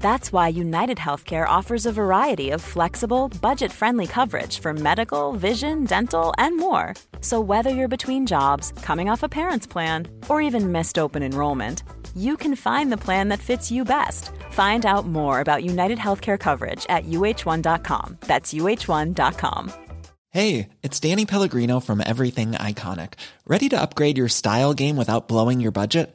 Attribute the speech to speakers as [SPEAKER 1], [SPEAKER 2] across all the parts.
[SPEAKER 1] That's why United Healthcare offers a variety of flexible, budget friendly coverage for medical, vision, dental, and more. So, whether you're between jobs, coming off a parent's plan, or even missed open enrollment, you can find the plan that fits you best. Find out more about United Healthcare coverage at uhone.com. That's uhone.com.
[SPEAKER 2] Hey, it's Danny Pellegrino from Everything Iconic. Ready to upgrade your style game without blowing your budget?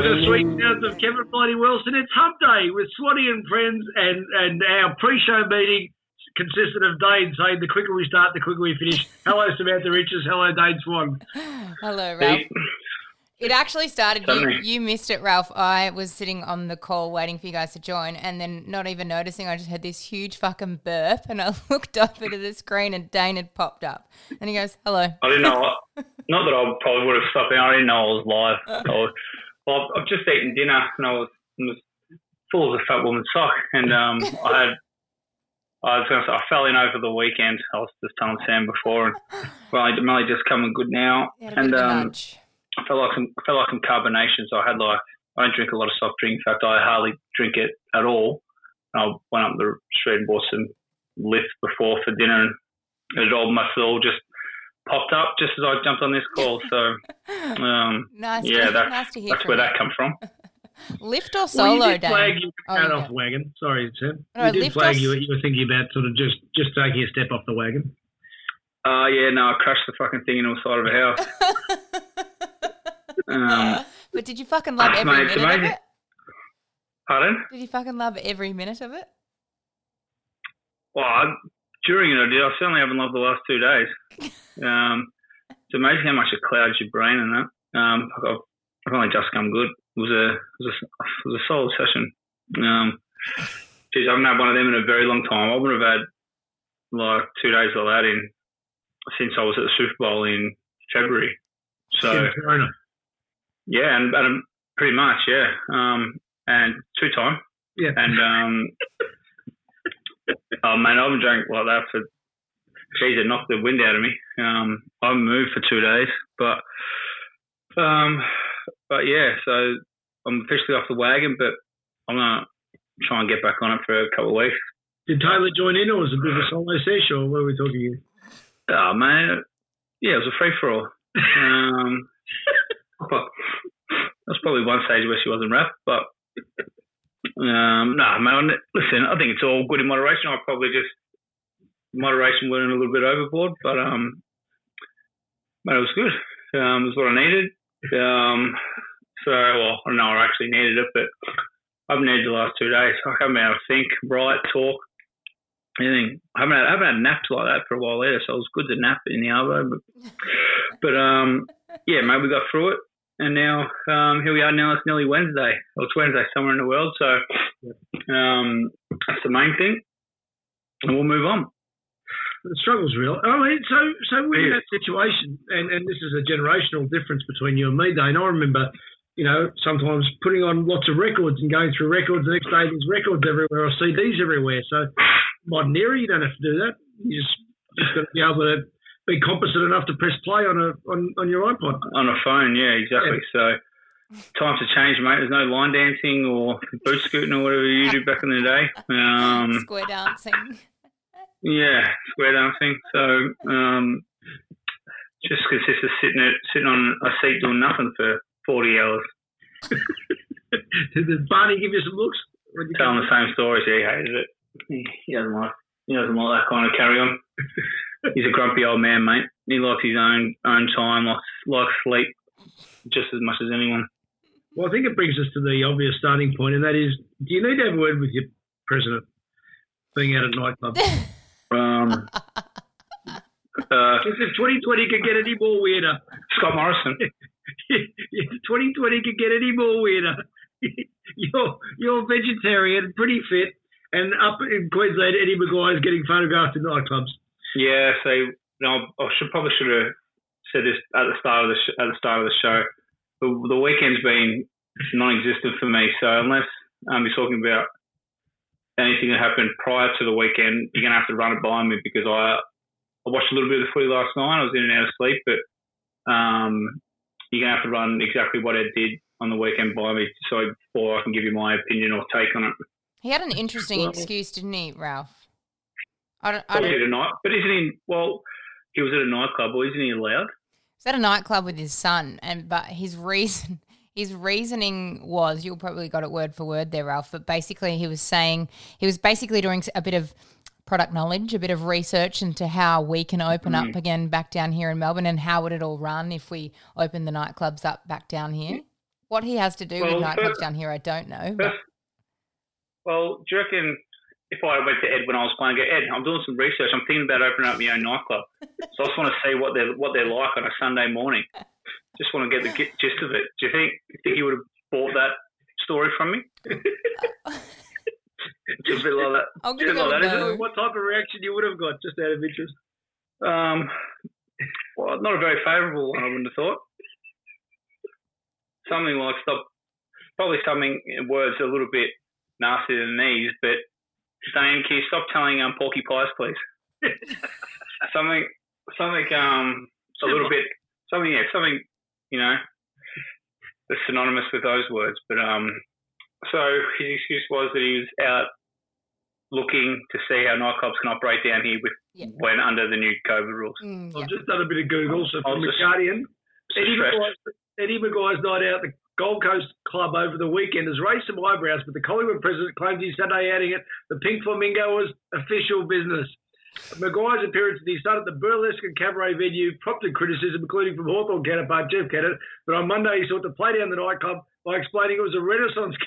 [SPEAKER 3] To the sweet sounds of Kevin Bloody Wilson, it's Hump Day with Swanee and friends, and, and our pre-show meeting consisted of Dane saying, "The quicker we start, the quicker we finish." Hello, Samantha Riches. Hello, Dane Swan.
[SPEAKER 4] Hello, Ralph. It actually started. You, you missed it, Ralph. I was sitting on the call waiting for you guys to join, and then not even noticing, I just had this huge fucking burp, and I looked up into the screen, and Dane had popped up, and he goes, "Hello."
[SPEAKER 5] I didn't know. not that I probably would have stopped in. I didn't know I was live. I was, well, I've just eaten dinner and I was, I was full as a fat woman's sock. And um, I had, I was going to say, I fell in over the weekend. I was just telling Sam before, and well, I'm only just coming good now.
[SPEAKER 4] You had a bit
[SPEAKER 5] And um. I felt like some, I felt like some carbonation. So I had like, I don't drink a lot of soft drink. In fact, I hardly drink it at all. And I went up the street and bought some lift before for dinner, and it all must have all just popped up just as I jumped on this call. So, um,
[SPEAKER 4] Nice.
[SPEAKER 5] yeah,
[SPEAKER 4] to,
[SPEAKER 5] that's
[SPEAKER 4] nice to hear
[SPEAKER 5] that's where
[SPEAKER 4] you.
[SPEAKER 5] that come from.
[SPEAKER 4] Lift or
[SPEAKER 3] Well,
[SPEAKER 4] solo,
[SPEAKER 3] you did
[SPEAKER 4] Dane?
[SPEAKER 3] flag you
[SPEAKER 4] Oh,
[SPEAKER 3] off
[SPEAKER 4] go.
[SPEAKER 3] the wagon. Sorry, Sam.
[SPEAKER 4] No,
[SPEAKER 3] you did
[SPEAKER 4] lift
[SPEAKER 3] flag
[SPEAKER 4] us-
[SPEAKER 3] you. You were thinking about sort of just just taking a step off the wagon.
[SPEAKER 5] Uh, yeah, no, I crashed the fucking thing into the side of a house. Um,
[SPEAKER 4] but did you fucking love
[SPEAKER 5] ah,
[SPEAKER 4] every
[SPEAKER 5] mate, it's
[SPEAKER 4] minute of it?
[SPEAKER 5] Pardon?
[SPEAKER 4] Did you fucking love every minute of it?
[SPEAKER 5] Well, I, during it, I did. I certainly haven't loved the last two days. Um, it's amazing how much it clouds your brain and that. Um, I've, I've only just come good. It was a it was a, it was a solid session. Um, geez, I haven't had one of them in a very long time. I wouldn't have had like two days of that in since I was at the Super Bowl in February. So
[SPEAKER 3] In
[SPEAKER 5] yeah, and, and pretty much yeah, um, and two time.
[SPEAKER 3] Yeah.
[SPEAKER 5] And um, oh man, I haven't drank like that for. Geez, it knocked the wind out of me. Um, I haven't moved for two days, but um, but yeah, so I'm officially off the wagon, but I'm gonna try and get back on it for a couple of weeks.
[SPEAKER 3] Did Taylor join in, or was it a bit of a solo session, or what are we talking?
[SPEAKER 5] Oh man, yeah, it was a free for all. Um, well, that's probably one stage where she wasn't wrapped, but um, no, man. Listen, I think it's all good in moderation. I probably just moderation went a little bit overboard, but um, but it was good. Um, it was what I needed. Um, so well, I know I actually needed it, but I've needed the last two days. I haven't been able to think, write, talk, anything. I haven't had, I haven't had naps like that for a while either, so it was good to nap in the arvo. But, but um, yeah, mate, we got through it, and now um, here we are. Now it's nearly Wednesday. Well, it's Wednesday somewhere in the world, so um, that's the main thing, and we'll move on.
[SPEAKER 3] The struggle's real. I mean, so so we're in that situation, and, and this is a generational difference between you and me, Dane. I remember, you know, sometimes putting on lots of records and going through records. The next day, there's records everywhere or CDs everywhere. So modern era, you don't have to do that. You just just got to be able to be competent enough to press play on a on, on your iPod.
[SPEAKER 5] On a phone, yeah, exactly. So times have changed, mate. There's no line dancing or boot scooting or whatever you do back in the day. Um,
[SPEAKER 4] Square dancing.
[SPEAKER 5] Yeah, square dancing. So um, just consists of sitting at, sitting on a seat doing nothing for forty hours.
[SPEAKER 3] Did the Barney give you some looks? When you
[SPEAKER 5] telling the same stories. He hated it. He, he doesn't like. He doesn't like that kind of carry on. He's a grumpy old man, mate. He likes his own own time, likes likes sleep just as much as anyone.
[SPEAKER 3] Well, I think it brings us to the obvious starting point, and that is, do you need to have a word with your president being out at nightclub?
[SPEAKER 5] Um, uh,
[SPEAKER 3] if 2020 could get any more weirder,
[SPEAKER 5] Scott Morrison.
[SPEAKER 3] if 2020 could get any more weirder, you're you're vegetarian, pretty fit, and up in Queensland, Eddie McGuire's getting photographed in nightclubs.
[SPEAKER 5] Yeah, so no, I should probably should have said this at the start of the sh- at the start of the show. The, the weekend's been non-existent for me, so unless um, you're talking about anything that happened prior to the weekend, you're gonna have to run it by me because I I watched a little bit of the footy last night. I was in and out of sleep, but um, you're gonna have to run exactly what Ed did on the weekend by me, so before I can give you my opinion or take on it.
[SPEAKER 4] He had an interesting
[SPEAKER 3] Well-
[SPEAKER 4] excuse, didn't he, Ralph? I don't. I
[SPEAKER 5] But,
[SPEAKER 4] don't
[SPEAKER 5] at a night, but isn't he? Well, he was at a nightclub, or isn't he allowed?
[SPEAKER 4] He's at a nightclub with his son, and but his reason, his reasoning was, you'll probably got it word for word there, Ralph. But basically, he was saying he was basically doing a bit of product knowledge, a bit of research into how we can open
[SPEAKER 5] Mm.
[SPEAKER 4] up again back down here in Melbourne, and how would it all run if we open the nightclubs up back down here. What he has to do
[SPEAKER 5] Well,
[SPEAKER 4] with nightclubs
[SPEAKER 5] first-
[SPEAKER 4] down here, I don't know.
[SPEAKER 5] First, well, do you reckon if I went to Ed when I was playing, go, Ed, I'm doing some research. I'm thinking about opening up my own nightclub. So I just want to see what they're what they're like on a Sunday morning. Just want to get the gist of it. Do you think you think he would have bought that story from me? Just a bit like that.
[SPEAKER 4] I'll
[SPEAKER 5] Just
[SPEAKER 4] give
[SPEAKER 5] a
[SPEAKER 4] it
[SPEAKER 5] bit
[SPEAKER 4] a
[SPEAKER 5] like that,
[SPEAKER 3] What type of reaction you would have got, just out of interest?
[SPEAKER 5] Um, well, not a very favourable one, I wouldn't have thought. Something like stop, probably something words a little bit nastier than these, but Dane, can you stop telling um porky pies, please? something, something um a little bit, something yeah, something you know that's synonymous with those words. But um, so his excuse was that he was out looking to see how nightclubs can operate down here with
[SPEAKER 4] Yeah.
[SPEAKER 5] when under the new COVID rules.
[SPEAKER 4] Mm, yeah.
[SPEAKER 3] I've just done a bit of Google. So from the Guardian, Eddie
[SPEAKER 5] McGuire's,
[SPEAKER 3] Maguire's, Eddie McGuire's night out the Gold Coast Club over the weekend has raised some eyebrows, but the Collingwood president claims his Saturday outing at the Pink Flamingo was official business. McGuire's appearance with his son at the burlesque and cabaret venue prompted criticism, including from Hawthorn counterpart Jeff Kennett. But on Monday, he sought to play down the nightclub by explaining it was a renaissance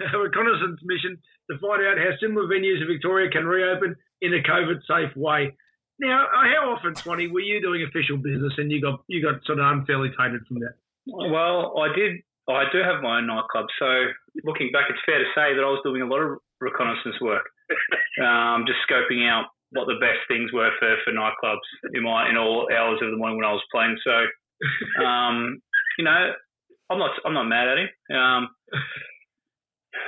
[SPEAKER 3] reconnaissance mission to find out how similar venues in Victoria can reopen in a COVID-safe way. Now, uh, how often, Swanee, were you doing official business and you got you got sort of unfairly tainted from that?
[SPEAKER 5] Well, I did. I do have my own nightclub. So looking back, it's fair to say that I was doing a lot of reconnaissance work, um, just scoping out what the best things were for, for nightclubs in my in all hours of the morning when I was playing. So, um, you know, I'm not I'm not mad at him. Um,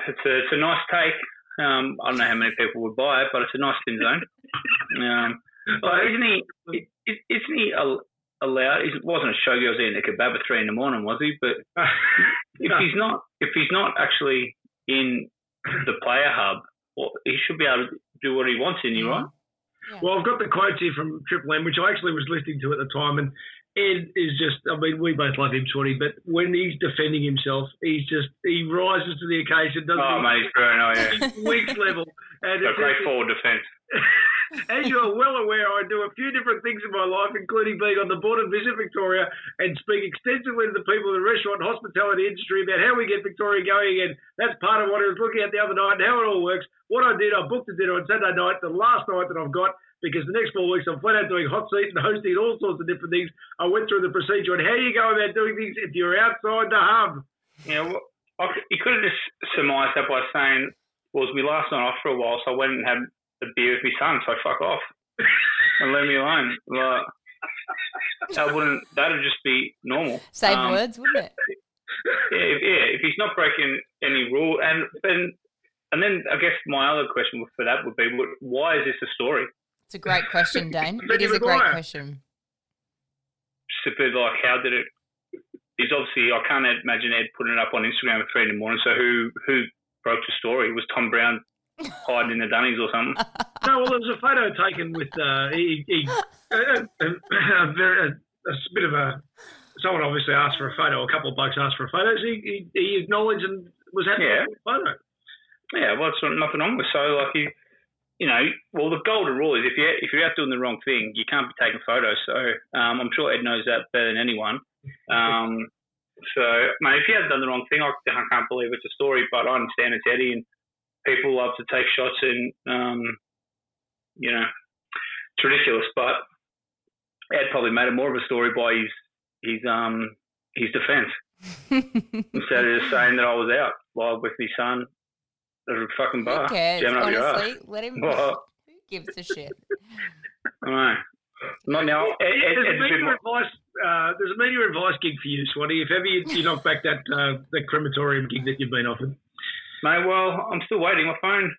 [SPEAKER 5] it's a it's a nice take. Um, I don't know how many people would buy it, but it's a nice thin zone. Um, but isn't he? is- Isn't he al- allowed? It wasn't a showgirls eating a kebab at three in the morning, was he? But if
[SPEAKER 3] No.
[SPEAKER 5] he's not, if he's not actually in the player hub, well, he should be able to do what he wants in here, right?
[SPEAKER 3] Well, I've got the quotes here from Triple M, which I actually was listening to at the time, and Ed is just, I mean, we both love him, Swanee, but when he's defending himself, he's just, he rises to the occasion, doesn't
[SPEAKER 5] Oh,
[SPEAKER 3] he?
[SPEAKER 5] mate, he's brilliant. Oh, yeah.
[SPEAKER 3] He's weeks level. And
[SPEAKER 5] Got
[SPEAKER 3] it's
[SPEAKER 5] great
[SPEAKER 3] just-
[SPEAKER 5] forward defence.
[SPEAKER 3] As you are well aware, I do a few different things in my life, including being on the board of Visit Victoria and speak extensively to the people in the restaurant and hospitality industry about how we get Victoria going again. That's part of what I was looking at the other night and how it all works. What I did, I booked a dinner on Saturday night, the last night that I've got, because the next four weeks I'm flat out doing hot seat and hosting all sorts of different things. I went through the procedure on how you go about doing things if you're outside the hub.
[SPEAKER 5] You know, I you could have just surmised that by saying, well, it was my last night off for a while, so I went and had a beer with my son, so fuck off. and leave me alone. Like, that wouldn't, that'd just be normal.
[SPEAKER 4] Save
[SPEAKER 5] Um,
[SPEAKER 4] words, wouldn't it?
[SPEAKER 5] Yeah, if, yeah, if he's not breaking any rule, and and and then I guess my other question for that would be, why is this a story?
[SPEAKER 4] It's a great question, Dane. it is a great
[SPEAKER 3] McGuire.
[SPEAKER 4] question.
[SPEAKER 5] Just a bit like, how did it? He's obviously, I can't imagine Ed putting it up on Instagram at three in the morning. So who who broke the story? Was Tom Browne hiding in the dunnies or something?
[SPEAKER 3] No, well, there was a photo taken with uh, he, he a, a, a, very, a, a bit of a someone obviously asked for a photo. A couple of blokes asked for a photo. So he, he, he acknowledged and was happy
[SPEAKER 5] Yeah.
[SPEAKER 3] with the photo.
[SPEAKER 5] Yeah, well, it's nothing wrong with so like you, you know, well the golden rule is if you if you're out doing the wrong thing, you can't be taking photos. So um, I'm sure Ed knows that better than anyone. Um, so, mate, if you have done the wrong thing, I, I can't believe it's a story, but I understand it's Eddie and people love to take shots and, um, you know, it's ridiculous. But Ed probably made it more of a story by his his um his defence instead of just saying that I was out live with my son at a fucking bar.
[SPEAKER 4] Who cares?
[SPEAKER 5] jamming your
[SPEAKER 4] Honestly,
[SPEAKER 5] ass.
[SPEAKER 4] let him.
[SPEAKER 5] Well,
[SPEAKER 4] Who gives a shit?
[SPEAKER 5] I know. Not now. Ed, Ed,
[SPEAKER 3] There's a
[SPEAKER 5] Ed's a bit
[SPEAKER 3] media
[SPEAKER 5] more-
[SPEAKER 3] advice. Uh, there's a media advice gig for you, Swanee. If ever you, you knock back that uh, that crematorium gig that you've been offered.
[SPEAKER 5] Mate, well, I'm still waiting. My phone,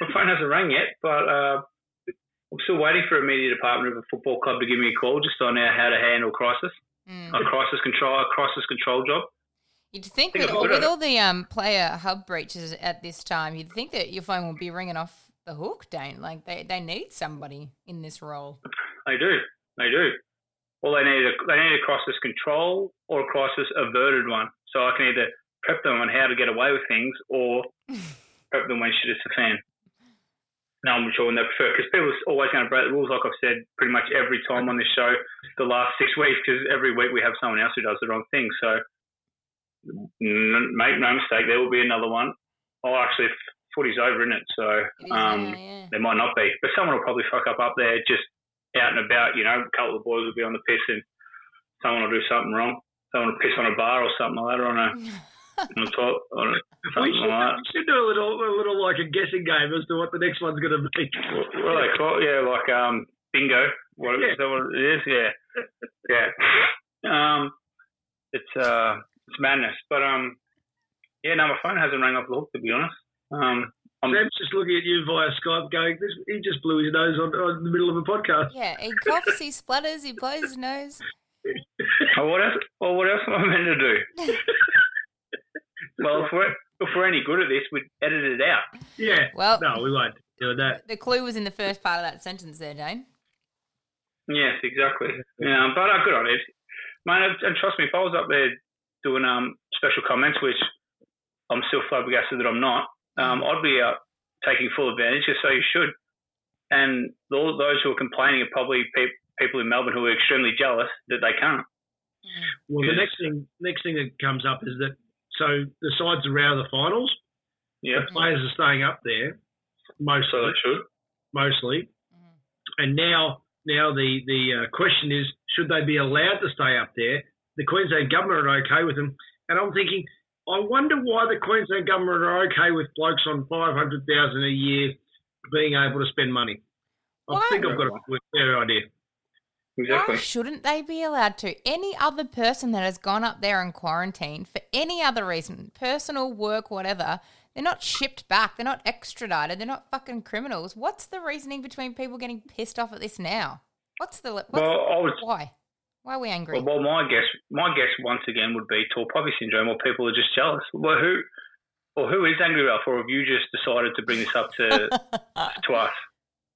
[SPEAKER 5] my phone hasn't rang yet, but uh, I'm still waiting for a media department of a football club to give me a call just on how to handle crisis,
[SPEAKER 4] Mm.
[SPEAKER 5] a crisis control, a crisis control job.
[SPEAKER 4] You'd think
[SPEAKER 5] Think
[SPEAKER 4] with all, with all the um, player hub breaches at this time, you'd think that your phone would be ringing off the hook, Dane. Like they, they need somebody in this role.
[SPEAKER 5] They do, they do. Well, they need a they need a crisis control or a crisis averted one, so I can either prep them on how to get away with things or prep them when shit hits the fan. No, I'm sure when they prefer because people are always going to break the rules, like I've said pretty much every time on this show the last six weeks. Because every week we have someone else who does the wrong thing. So n- make no mistake, there will be another one. Oh, actually, footy's over, isn't it? So um,
[SPEAKER 4] now, yeah.
[SPEAKER 5] there might not be, but someone will probably fuck up up there just out and about. You know, a couple of boys will be on the piss and someone will do something wrong. Someone will piss on a bar or something like that, or on a on a toilet, or
[SPEAKER 3] We should,
[SPEAKER 5] like
[SPEAKER 3] we should do a little, a little like a guessing game as to what the next one's going to be.
[SPEAKER 5] What, what do they call it? Yeah, like um, bingo. What,
[SPEAKER 3] Yeah.
[SPEAKER 5] Is that what it is? Yeah, yeah. Um, it's uh, it's madness. But um, yeah, no, my phone hasn't rang off the hook to be honest. Um, I'm,
[SPEAKER 3] Sam's just looking at you via Skype, going, this, "He just blew his nose on, on the middle of a podcast."
[SPEAKER 4] Yeah, he coughs, he splutters, he blows his nose.
[SPEAKER 5] oh, what else? Well, what else am I meant to do? well, if we're if we're any good at this, we'd edit it out.
[SPEAKER 3] Yeah.
[SPEAKER 4] Well-
[SPEAKER 3] no, we won't do that.
[SPEAKER 4] The clue was in the first part of that sentence there, Dane.
[SPEAKER 5] Yes, exactly. Yeah, but uh, good on it, mate. And and trust me, if I was up there doing um special comments, which I'm still flabbergasted that I'm not, um, I'd be out taking full advantage. just So you should. And all those who are complaining are probably pe- people in Melbourne who are extremely jealous that they can't.
[SPEAKER 3] Well, the next thing, next thing that comes up is that so the sides are out of the finals.
[SPEAKER 5] Yeah,
[SPEAKER 3] The players are staying up there,
[SPEAKER 5] so
[SPEAKER 3] mostly.
[SPEAKER 5] they should.
[SPEAKER 3] mostly.
[SPEAKER 4] Mm.
[SPEAKER 3] And now, now the the uh, question is, should they be allowed to stay up there? The Queensland government are okay with them, and I'm thinking, I wonder why the Queensland government are okay with blokes on five hundred thousand a year being able to spend money. I
[SPEAKER 4] Why?
[SPEAKER 3] think I've got a fair idea.
[SPEAKER 5] Exactly.
[SPEAKER 4] Why shouldn't they be allowed to? Any other person that has gone up there in quarantine for any other reason, personal, work, whatever, they're not shipped back. They're not extradited. They're not fucking criminals. What's the reasoning between people getting pissed off at this now? What's the what's,
[SPEAKER 5] Well, I was
[SPEAKER 4] why? Why are we angry?
[SPEAKER 5] Well, well, my guess, my guess once again would be tall poppy syndrome, or people are just jealous. Well, who, or who is angry enough, or have you just decided to bring this up to to us,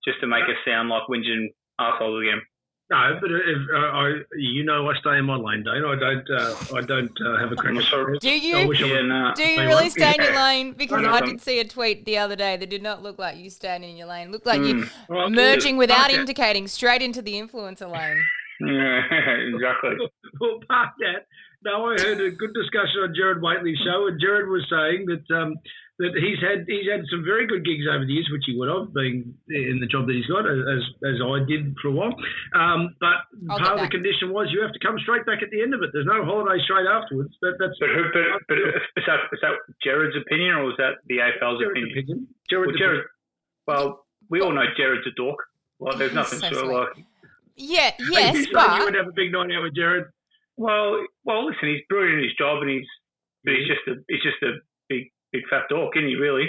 [SPEAKER 5] just to make us sound like whinging assholes again?
[SPEAKER 3] No, but if uh, I, you know, I stay in my lane, Dane. I don't, uh, I don't uh, have a crack.
[SPEAKER 5] I'm sorry.
[SPEAKER 4] Do you?
[SPEAKER 3] I wish I
[SPEAKER 5] Yeah,
[SPEAKER 3] would.
[SPEAKER 5] nah.
[SPEAKER 4] Do you really stay in your lane? Because
[SPEAKER 5] know
[SPEAKER 4] I did see a tweet the other day that did not look like you standing in your lane. It looked like you
[SPEAKER 5] Mm.
[SPEAKER 3] Well,
[SPEAKER 4] merging without
[SPEAKER 3] okay.
[SPEAKER 4] indicating straight into the influencer lane.
[SPEAKER 5] Yeah, exactly.
[SPEAKER 3] well, park that. No, I heard a good discussion on Gerard Whateley's show, and Gerard was saying that um, that he's had he's had some very good gigs over the years, which he would have, being in the job that he's got, as as I did for a while. Um, but
[SPEAKER 4] I'll
[SPEAKER 3] part of the condition was you have to come straight back at the end of it. There's no holiday straight afterwards. That, that's
[SPEAKER 5] But who? But, but is that is that Gerard's opinion, or is that the AFL's
[SPEAKER 3] Gerard's
[SPEAKER 5] opinion?
[SPEAKER 3] opinion.
[SPEAKER 5] Well, Gerard. Well, we all know Gerard's a dork. Well, there's nothing
[SPEAKER 4] so
[SPEAKER 5] sort of like.
[SPEAKER 4] Yeah,
[SPEAKER 3] opinion.
[SPEAKER 4] yes,
[SPEAKER 3] you would have a big night out with Gerard.
[SPEAKER 5] Well, well, listen, he's brilliant in his job, and he's but he's just a he's just a big big fat dork, isn't he? Really?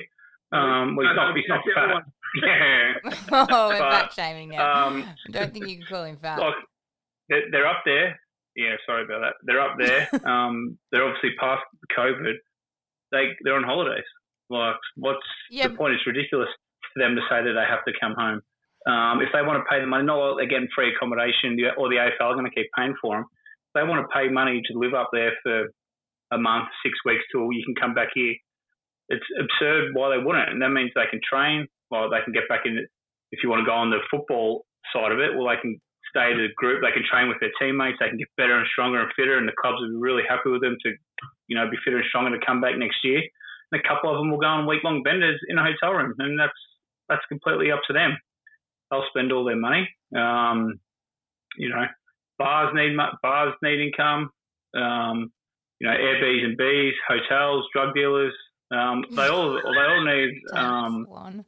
[SPEAKER 5] Um, well, he's not he's not
[SPEAKER 3] that's the other
[SPEAKER 5] fat. Yeah.
[SPEAKER 4] oh, we're fat shaming now.
[SPEAKER 5] Um,
[SPEAKER 4] I don't think you can call him fat.
[SPEAKER 5] like they're, they're up there. Yeah, sorry about that. They're up there. um, they're obviously past COVID. They they're on holidays. Like, what's
[SPEAKER 4] Yeah,
[SPEAKER 5] the point? It's ridiculous for them to say that they have to come home. Um, if they want to pay the money, not they're getting free accommodation, or the AFL are going to keep paying for them. If they want to pay money to live up there for a month, six weeks till you can come back here. It's absurd why they wouldn't, and that means they can train. Well, they can get back in. If you want to go on the football side of it, well, they can stay to the group. They can train with their teammates. They can get better and stronger and fitter, and the clubs will be really happy with them to, you know, be fitter and stronger to come back next year. And a couple of them will go on week long benders in a hotel room, and that's that's completely up to them. They'll spend all their money. Um, you know, bars need bars need income. Um, you know, Airbnbs hotels, drug dealers. Um, they all they all need um,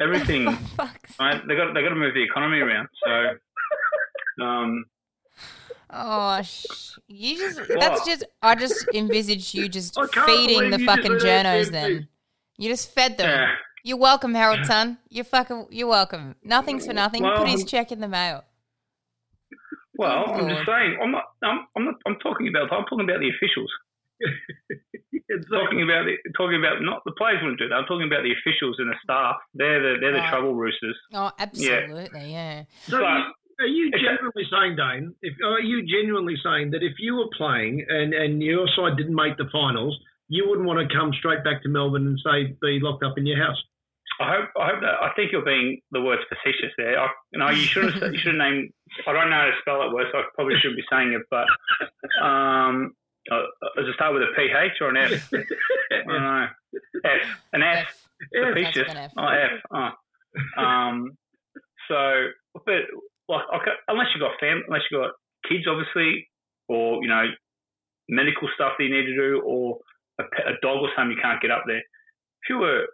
[SPEAKER 5] everything. right? They got they got to move the economy around. So, um,
[SPEAKER 4] oh, sh- you just that's just I just envisaged you just feeding the fucking journos. Then you just fed them. Yeah. You're welcome, Herald Sun. You're fucking. You're welcome. Nothing's for nothing. Well, Put his check in the mail.
[SPEAKER 5] Well, oh, I'm just saying. I'm not. I'm, I'm not. I'm talking about. I'm talking about the officials. talking about the, talking about not the players wouldn't do that. I'm talking about the officials and the staff. They're the they're the oh. trouble roosters.
[SPEAKER 4] Oh, absolutely, yeah. yeah.
[SPEAKER 3] So but, are you genuinely saying, Dane? If are you genuinely saying that if you were playing and and your side didn't make the finals, you wouldn't want to come straight back to Melbourne and say be locked up in your house?
[SPEAKER 5] I hope I hope that I think you're being the word facetious there. I, you know, you should have you should have named. I don't know how to spell it word, so I probably shouldn't be saying it. But um, uh, does it start with a PH or an F? I don't know. F. An F. Facetious. F. Oh, F. Oh. Um, so, but like, okay, unless you've got family, unless you've got kids, obviously, or you know, medical stuff that you need to do, or a, a dog or something you can't get up there. If you were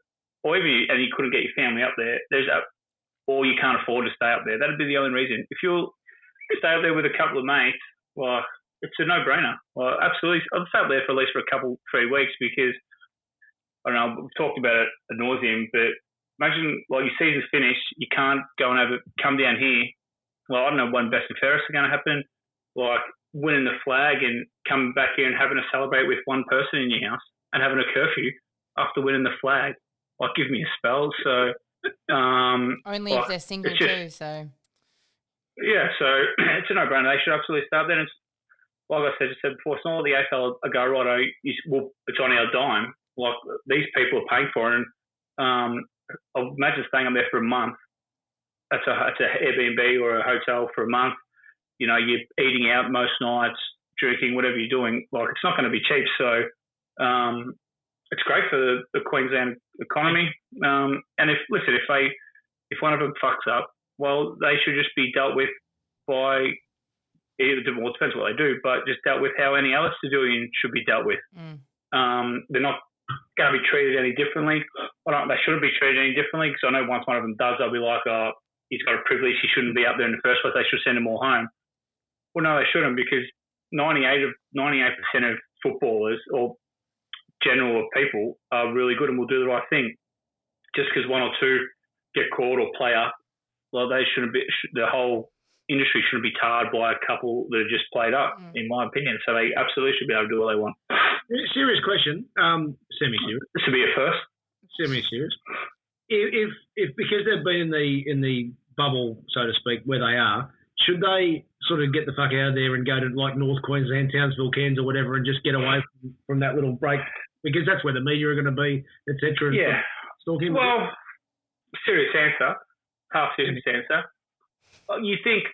[SPEAKER 5] or even you, and you couldn't get your family up there, there's a, or you can't afford to stay up there. That'd be the only reason. If you'll stay up there with a couple of mates, well, it's a no-brainer. Well, absolutely, I'd stay up there for at least for a couple, three weeks because I don't know. We've talked about it ad nauseum, but imagine like your season's finished, you can't go and have it, come down here. Well, I don't know when best and fairest are going to happen. Like winning the flag and coming back here and having to celebrate with one person in your house and having a curfew after winning the flag like give me a spell. So um,
[SPEAKER 4] only like, if they're single just, too. So
[SPEAKER 5] yeah, so it's a no-brainer. They should absolutely start. And it's, like I said, just said before, it's not the AFL go right. Well, it's on our dime. Like these people are paying for it, and um, I'll imagine staying up there for a month. That's a it's a Airbnb or a hotel for a month. You know, you're eating out most nights, drinking, whatever you're doing. Like it's not going to be cheap. So um, it's great for the, the Queensland economy. Um, and if listen, if they if one of them fucks up, well, they should just be dealt with by it well, it depends what they do, but just dealt with how any other civilian should be dealt with. Mm. Um, they're not going to be treated any differently. Well, they shouldn't be treated any differently because I know once one of them does, they'll be like, oh, he's got a privilege, he shouldn't be up there in the first place. They should send him all home. Well, no, they shouldn't because 98 of 98% of footballers or general people are really good and will do the right thing. Just because one or two get caught or play up, well, they shouldn't be. The whole industry shouldn't be tarred by a couple that have just played up, mm. in my opinion. So they absolutely should be able to do what they want.
[SPEAKER 3] Serious question, um, semi-serious.
[SPEAKER 5] This would be a first.
[SPEAKER 3] Semi-serious. If, if, if because they've been in the in the bubble, so to speak, where they are, should they sort of get the fuck out of there and go to like North Queensland, Townsville, Cairns, or whatever, and just get away from, from that little break because that's where the media are going to be, etc.
[SPEAKER 5] Yeah. Stalking. Well, serious answer, half serious answer. You think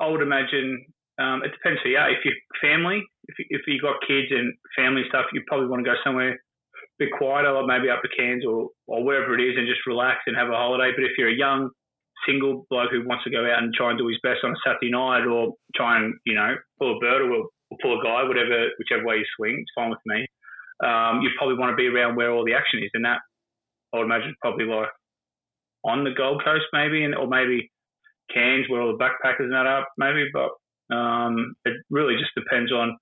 [SPEAKER 5] I would imagine um, it depends who you are. If you're family, if you, if you got kids and family stuff, you probably want to go somewhere a bit quieter, like maybe up the Cairns or or wherever it is, and just relax and have a holiday. But if you're a young single bloke who wants to go out and try and do his best on a Saturday night, or try and you know pull a bird or, or pull a guy, whatever whichever way you swing, it's fine with me um, you probably want to be around where all the action is, and that I would imagine probably like on the Gold Coast maybe, and or maybe Cairns where all the backpackers and that are maybe. But um, it really just depends on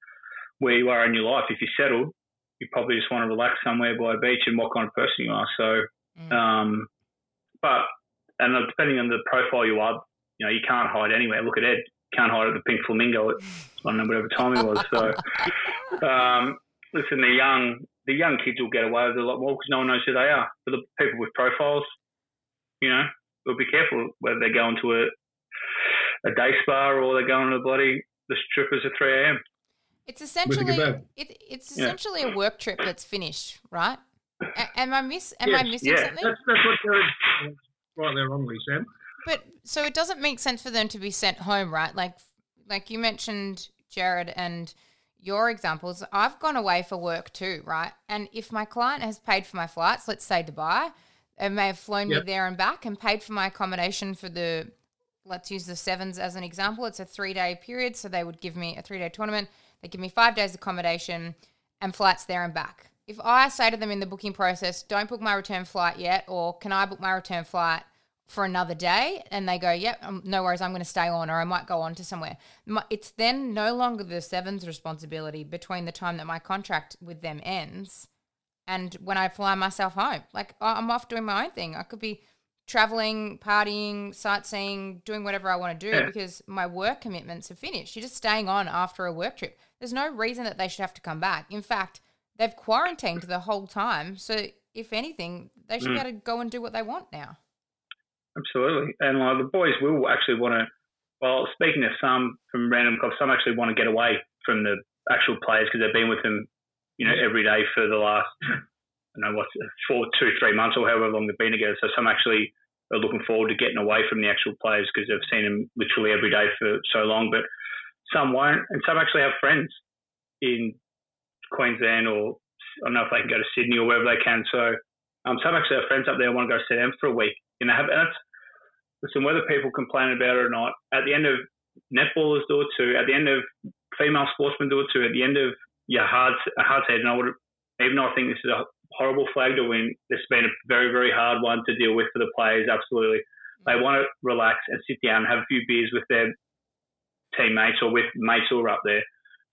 [SPEAKER 5] where you are in your life. If you're settled, you probably just want to relax somewhere by a beach and what kind of person you are. So, mm. um, but and depending on the profile you are, you know, you can't hide anywhere. Look at Ed, can't hide at the Pink Flamingo at I don't know whatever time it was. So, um, listen, the young the young kids will get away with it a lot more because no one knows who they are. But the people with profiles, you know, will be careful whether they're going to a a day spa or they're going to the bloody the strippers at three a.m.
[SPEAKER 4] It's essentially it, it's essentially yeah. a work trip that's finished, right? A- am I miss? Am I missing
[SPEAKER 5] yeah,
[SPEAKER 4] something?
[SPEAKER 3] That's, that's what they're right there wrongly, Sam.
[SPEAKER 4] But so it doesn't make sense for them to be sent home, right? Like, like you mentioned, Gerard, and your examples. I've gone away for work too, right? And if my client has paid for my flights, let's say Dubai, and may have flown
[SPEAKER 3] Yep.
[SPEAKER 4] me there and back, and paid for my accommodation for the, let's use the sevens as an example. It's a three day period, so they would give me a three day tournament. They give me five days accommodation and flights there and back. If I say to them in the booking process, don't book my return flight yet, or can I book my return flight for another day? And they go, yep, um, no worries, I'm going to stay on, or I might go on to somewhere. It's then no longer the Sevens' responsibility between the time that my contract with them ends and when I fly myself home. Like I'm off doing my own thing. I could be traveling, partying, sightseeing, doing whatever I want to do
[SPEAKER 5] Yeah.
[SPEAKER 4] because my work commitments are finished. You're just staying on after a work trip. There's no reason that they should have to come back. In fact, they've quarantined the whole time. So if anything, they should be
[SPEAKER 5] Mm.
[SPEAKER 4] able to go and do what they want now.
[SPEAKER 5] Absolutely. And like the boys will actually want to, well, speaking to some from random clubs, some actually want to get away from the actual players because they've been with them, you know, every day for the last, I don't know, what, four, two, three months or however long they've been together. So some actually are looking forward to getting away from the actual players because they've seen them literally every day for so long. But some won't. And some actually have friends in Queensland or I don't know if they can go to Sydney or wherever they can. So um, some actually have friends up there and want to go see them for a week. You know, have, and that's, listen, whether people complain about it or not, at the end of netballers do it too. At the end of female sportsmen do it too. At the end of your hard, hard head, and I would, even though I think this is a horrible flag to win, has been a very, very hard one to deal with for the players. Absolutely, they want to relax and sit down and have a few beers with their teammates or with mates who are up there.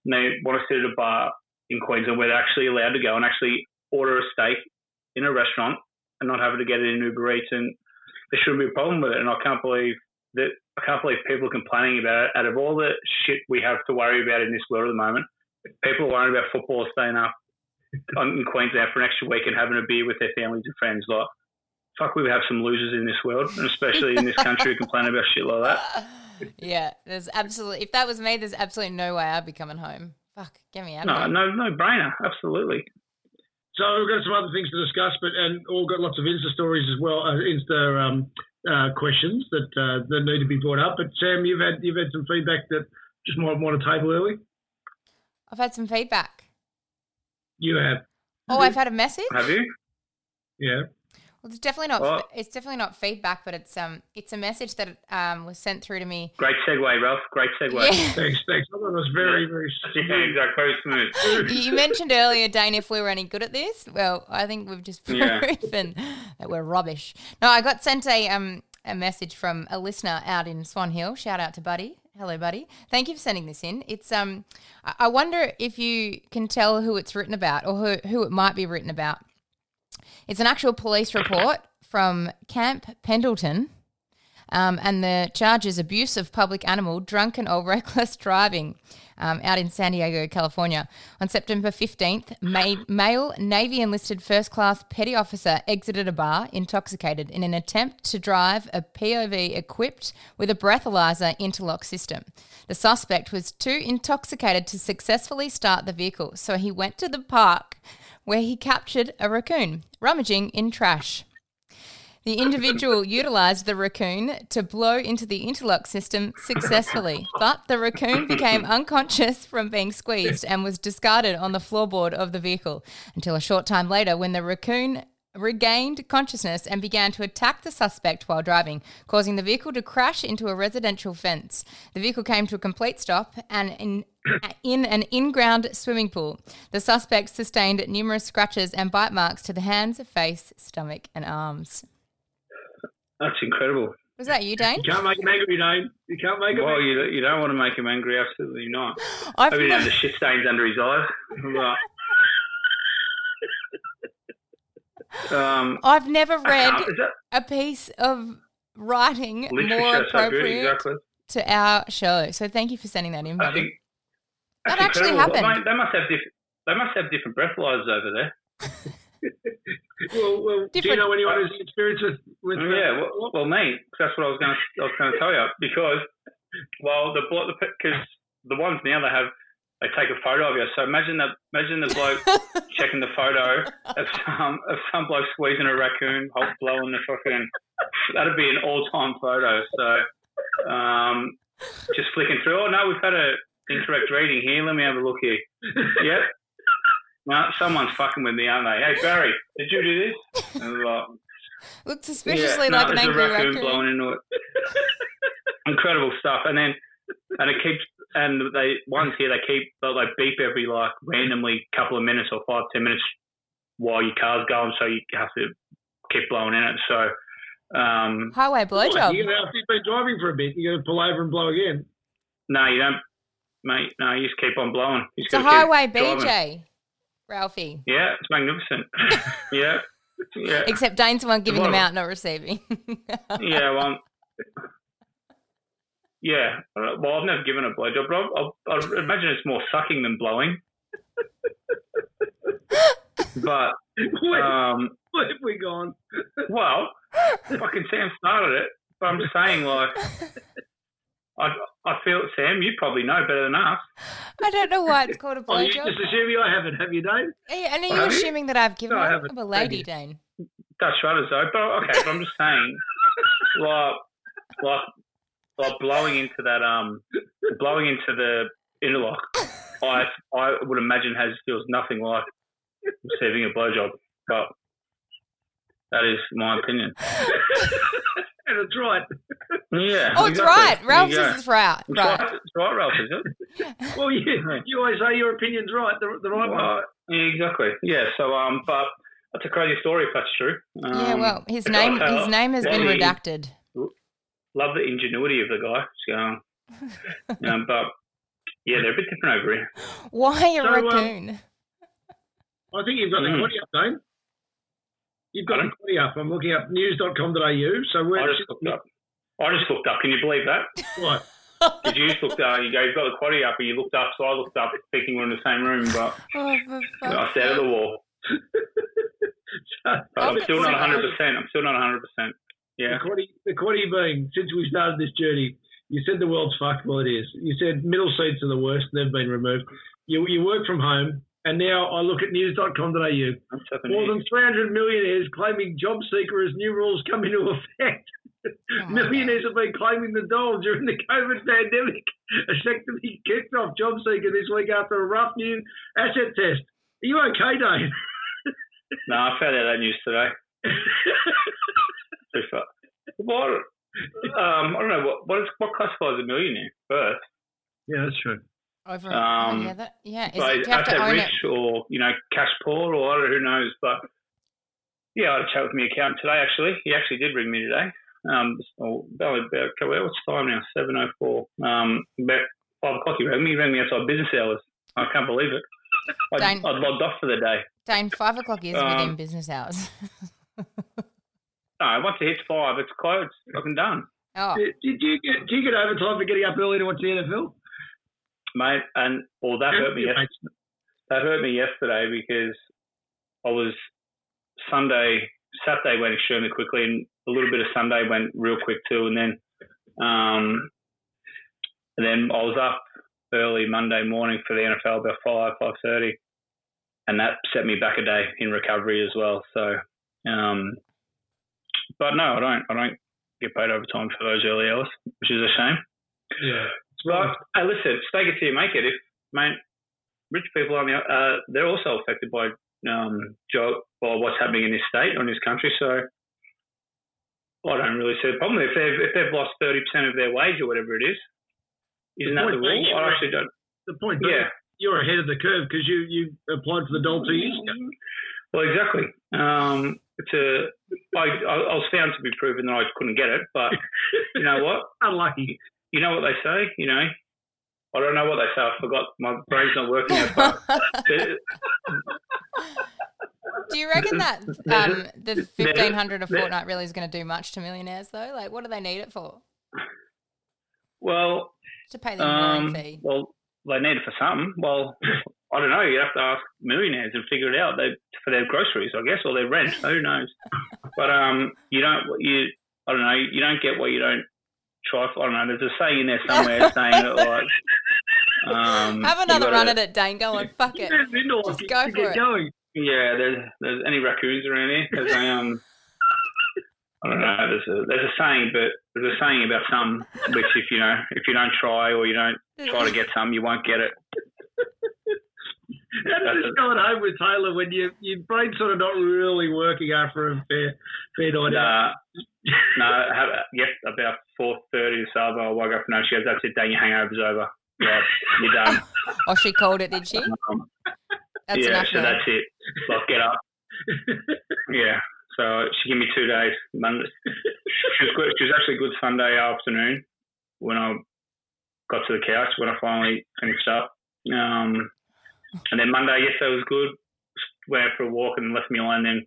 [SPEAKER 5] And they want to sit at a bar in Queensland where they're actually allowed to go and actually order a steak in a restaurant and not having to get it in Uber Eats. And there shouldn't be a problem with it. And I can't believe that I can't believe people are complaining about it. Out of all the shit we have to worry about in this world at the moment, people worrying about football staying up in Queensland for an extra week and having a beer with their families and friends. Like, fuck, we have some losers in this world, and especially in this country who complain about shit like that.
[SPEAKER 4] Yeah, there's absolutely. If that was me, there's absolutely no way I'd be coming home. Fuck, get me out
[SPEAKER 5] No,
[SPEAKER 4] of here.
[SPEAKER 5] no, no brainer. Absolutely.
[SPEAKER 3] So we've got some other things to discuss, but and all got lots of Insta stories as well, uh, Insta um, uh, questions that uh, that need to be brought up. But Sam, you've had you've had some feedback that just might want to table early.
[SPEAKER 4] I've had some feedback.
[SPEAKER 3] You have,
[SPEAKER 4] Oh, I've had a message.
[SPEAKER 5] Have you?
[SPEAKER 3] yeah.
[SPEAKER 4] Well, it's definitely not.
[SPEAKER 5] Well-
[SPEAKER 4] it's definitely not feedback, but it's um, it's a message that um was sent through to me.
[SPEAKER 5] Great segue, Ralph. Great segue.
[SPEAKER 4] Yeah.
[SPEAKER 3] Thanks, thanks. I thought it was very, very.
[SPEAKER 5] Yeah, exactly. Very smooth.
[SPEAKER 4] you mentioned earlier, Dane, if we were any good at this. Well, I think we've just
[SPEAKER 5] Yeah.
[SPEAKER 4] proven that we're rubbish. No, I got sent a um a message from a listener out in Swan Hill. Shout out to Buddy. Hello, Buddy. Thank you for sending this in. It's um, I wonder if you can tell who it's written about or who who it might be written about. It's an actual police report from Camp Pendleton. Um, and the charge is abuse of public animal, drunken or reckless driving um, out in San Diego, California. On September 15th, ma- male Navy enlisted first class petty officer exited a bar intoxicated in an attempt to drive a POV equipped with a breathalyzer interlock system. The suspect was too intoxicated to successfully start the vehicle, so he went to the park where he captured a raccoon rummaging in trash. The individual utilized the raccoon to blow into the interlock system successfully, but the raccoon became unconscious from being squeezed and was discarded on the floorboard of the vehicle until a short time later when the raccoon regained consciousness and began to attack the suspect while driving, causing the vehicle to crash into a residential fence. The vehicle came to a complete stop and in in an in-ground swimming pool. The suspect sustained numerous scratches and bite marks to the hands, face, stomach, and arms.
[SPEAKER 5] That's incredible.
[SPEAKER 4] Was that you, Dane?
[SPEAKER 3] You can't make him angry, Dane. You can't make him.
[SPEAKER 5] Well,
[SPEAKER 3] angry.
[SPEAKER 5] you, you don't want to make him angry. Absolutely not.
[SPEAKER 4] I've
[SPEAKER 5] Maybe
[SPEAKER 4] never-
[SPEAKER 5] have the shit stains under his eyes. Um,
[SPEAKER 4] I've never read
[SPEAKER 5] that
[SPEAKER 4] a piece of writing
[SPEAKER 5] literature
[SPEAKER 4] more
[SPEAKER 5] so
[SPEAKER 4] appropriate
[SPEAKER 5] Exactly.
[SPEAKER 4] to our show. So thank you for sending that in,
[SPEAKER 5] I
[SPEAKER 4] buddy.
[SPEAKER 5] think
[SPEAKER 4] That
[SPEAKER 5] that's
[SPEAKER 4] actually
[SPEAKER 5] incredible.
[SPEAKER 4] happened.
[SPEAKER 5] Mate, they must have different. They must have different breathalyzers over there.
[SPEAKER 3] Well, well do you know anyone who's experienced with? with
[SPEAKER 5] Oh,
[SPEAKER 3] uh,
[SPEAKER 5] yeah, well, well, me. That's what I was going to. I was going to tell you because, well, the because the ones now they have they take a photo of you. So imagine the imagine the bloke checking the photo of some of some bloke squeezing a raccoon, hot blowing the fucking. That'd be an all time photo. So um, just flicking through. Oh no, we've had a incorrect reading here. Let me have a look here. Yep. No, someone's fucking with me, aren't they? Hey Barry, did you do this? And like,
[SPEAKER 4] Looked suspiciously
[SPEAKER 5] no,
[SPEAKER 4] like an
[SPEAKER 5] there's
[SPEAKER 4] angry
[SPEAKER 5] a raccoon,
[SPEAKER 4] raccoon.
[SPEAKER 5] blowing into it. Incredible stuff. And then, and it keeps, and they ones here they keep they'll like beep every like randomly couple of minutes or five ten minutes while your car's going, so you have to keep blowing in it. So, um,
[SPEAKER 4] Highway
[SPEAKER 3] What,
[SPEAKER 4] blowjob.
[SPEAKER 3] You're gonna, after you've been driving for a bit, you're going to pull over and blow again.
[SPEAKER 5] no, you don't, mate. No, you just keep on blowing. You
[SPEAKER 4] It's a
[SPEAKER 5] gotta keep
[SPEAKER 4] highway
[SPEAKER 5] driving.
[SPEAKER 4] BJ, Ralphie.
[SPEAKER 5] Yeah, it's magnificent. yeah, yeah,
[SPEAKER 4] Except Dane's the one giving them out, not receiving.
[SPEAKER 5] yeah. Well, yeah. Well, I've never given a blowjob, but I, I, I imagine it's more sucking than blowing. but
[SPEAKER 3] Where,
[SPEAKER 5] um,
[SPEAKER 3] where have we gone?
[SPEAKER 5] well, fucking Sam started it, but I'm just saying, like, I, I feel Sam, you probably know better than us.
[SPEAKER 4] I don't know why it's called a
[SPEAKER 3] Oh, you
[SPEAKER 4] blowjob.
[SPEAKER 3] just assuming I haven't, have you,
[SPEAKER 4] you- And are you
[SPEAKER 5] Have you?
[SPEAKER 4] assuming that I've given
[SPEAKER 3] No, I haven't.
[SPEAKER 4] I'm a lady. Dane.
[SPEAKER 5] Dutch shutters though, but okay, but I'm just saying, like, like, like blowing into that, um, blowing into the interlock. I, I would imagine has feels nothing like receiving a blowjob, but that is my opinion.
[SPEAKER 3] and it's right.
[SPEAKER 5] Yeah.
[SPEAKER 4] Oh, it's
[SPEAKER 5] exactly.
[SPEAKER 4] right.
[SPEAKER 5] There
[SPEAKER 4] Ralph
[SPEAKER 5] you
[SPEAKER 4] says it's right.
[SPEAKER 5] It's
[SPEAKER 4] Right.
[SPEAKER 5] right. It's right, Ralph, is it?
[SPEAKER 3] Well, you, you always say your opinion's right, the, the right one.
[SPEAKER 5] Yeah, exactly. Yeah. So, um, but that's a crazy story if that's true. Um,
[SPEAKER 4] Yeah, well, his name
[SPEAKER 5] I'll-
[SPEAKER 4] his name has been
[SPEAKER 5] Wally-
[SPEAKER 4] redacted.
[SPEAKER 5] Love the ingenuity of the guy. So, um, but yeah, they're a bit different over here.
[SPEAKER 4] Why a
[SPEAKER 3] So, um,
[SPEAKER 4] raccoon?
[SPEAKER 3] I think you've got the
[SPEAKER 5] Mm.
[SPEAKER 3] quaddy up, Dane. You've got
[SPEAKER 5] Pardon?
[SPEAKER 3] Mm. the up. I'm looking up news.com.au. So we're
[SPEAKER 5] I just looked up. I just looked up. Can you believe that?
[SPEAKER 3] Right.
[SPEAKER 5] Did you just looked up? Uh, you go, you've got the quaddy up, and you looked up. So I looked up, thinking we're in the same room, but
[SPEAKER 4] Oh, for
[SPEAKER 5] I
[SPEAKER 4] fuck's
[SPEAKER 5] stayed out of the wall. But I'm
[SPEAKER 4] Okay.
[SPEAKER 5] still not 100. percent I'm still not 100. percent Yeah.
[SPEAKER 3] The quaddy, the quaddy being, since we started this journey, you said the world's fucked. Well, it is. You said middle seats are the worst. They've been removed. You, you work from home, and now I look at news.com.au.
[SPEAKER 5] What's happening?
[SPEAKER 3] More than 300 millionaires claiming job seeker as new rules come into effect.
[SPEAKER 4] Oh my
[SPEAKER 3] millionaires have been claiming the dole during the COVID pandemic. A sector be kicked off job seeker this week after a rough new asset test. Are you okay, Dave?
[SPEAKER 5] No, I found out that news today. Too far. What? Um, I don't know what what, is, what classifies a millionaire first.
[SPEAKER 3] yeah, that's true.
[SPEAKER 4] Over,
[SPEAKER 5] Um,
[SPEAKER 4] oh, yeah, that, yeah. Is it, have to
[SPEAKER 5] rich
[SPEAKER 4] it?
[SPEAKER 5] or you know cash poor or I don't know, who knows. But yeah, I had a chat with my accountant today. Actually, he actually did ring me today. Um, oh, about what's time now? Seven oh four. Um, about five o'clock. He rang me. He rang me outside business hours. I can't believe it. I'd, I'd logged off for the day.
[SPEAKER 4] Dane, five o'clock is
[SPEAKER 5] Um,
[SPEAKER 4] within business hours.
[SPEAKER 5] No, once it hits five, it's closed. Fucking done.
[SPEAKER 4] oh,
[SPEAKER 3] Did, did you get do you get overtime for getting up early to watch the NFL?
[SPEAKER 5] Mate. And well, that hurt me. Yes- that hurt me yesterday because I was Sunday, Saturday went extremely quickly, and a little bit of Sunday went real quick too. And then, um, and then I was up early Monday morning for the NFL about five five thirty, and that set me back a day in recovery as well. So, um, but no, I don't. I don't get paid overtime for those early hours, which is a shame.
[SPEAKER 3] Yeah.
[SPEAKER 5] Right. Hey, listen, stake it till you make it. If mate, rich people on the uh, they're also affected by um job by what's happening in this state or in this country. So I don't really see a problem if they've if they've lost thirty percent of their wage or whatever it is. Isn't that the rule? I actually don't.
[SPEAKER 3] The point
[SPEAKER 5] Yeah.
[SPEAKER 3] you're ahead of the curve because you, you applied for the dole two years ago.
[SPEAKER 5] Well, exactly. Um, it's a. I, I I was found to be proven that I couldn't get it, but you know what?
[SPEAKER 3] Unlucky.
[SPEAKER 5] You know what they say. You know, I don't know what they say. I forgot. My brain's not working.
[SPEAKER 4] Do you reckon that um, the fifteen hundred a fortnight really is going to do much to millionaires though? Like, what do they need it for?
[SPEAKER 5] well,
[SPEAKER 4] To pay the
[SPEAKER 5] Um,
[SPEAKER 4] fee.
[SPEAKER 5] well, they need it for something. Well, I don't know. You have to ask millionaires and figure it out. They for their groceries, I guess, or their rent. Who knows? But um, you don't. You I don't know. You don't get what you don't try for. I don't know. There's a saying in there somewhere saying that like Um,
[SPEAKER 4] Have another run at it, Dane. Go on, fuck it.
[SPEAKER 3] There's.
[SPEAKER 4] Just
[SPEAKER 3] You-
[SPEAKER 4] go
[SPEAKER 3] you
[SPEAKER 4] for
[SPEAKER 3] get
[SPEAKER 4] it.
[SPEAKER 3] going.
[SPEAKER 5] Yeah, there's there's any raccoons around here? Because a, um, I don't know. There's a there's a saying, but there's a saying about some which if you know if you don't try or you don't try to get some, you won't get it.
[SPEAKER 3] How does this go at home with Taylor when you, your brain's sort of not really working after a fair, fair night out?
[SPEAKER 5] Uh, no, have, yes, about four thirty this hour. I woke up and no, she goes, "That's it, Dan. Your hangover's over. Right, you're done."
[SPEAKER 4] Oh, she called it, did she?
[SPEAKER 5] Um,
[SPEAKER 4] That's
[SPEAKER 5] yeah,
[SPEAKER 4] enough
[SPEAKER 5] so that's it. Like, get up. Yeah. So she gave me two days. Monday. She was good. She was actually good Sunday afternoon when I got to the couch when I finally finished up. Um, and then Monday, yesterday was good. Went out for a walk and left me alone. Then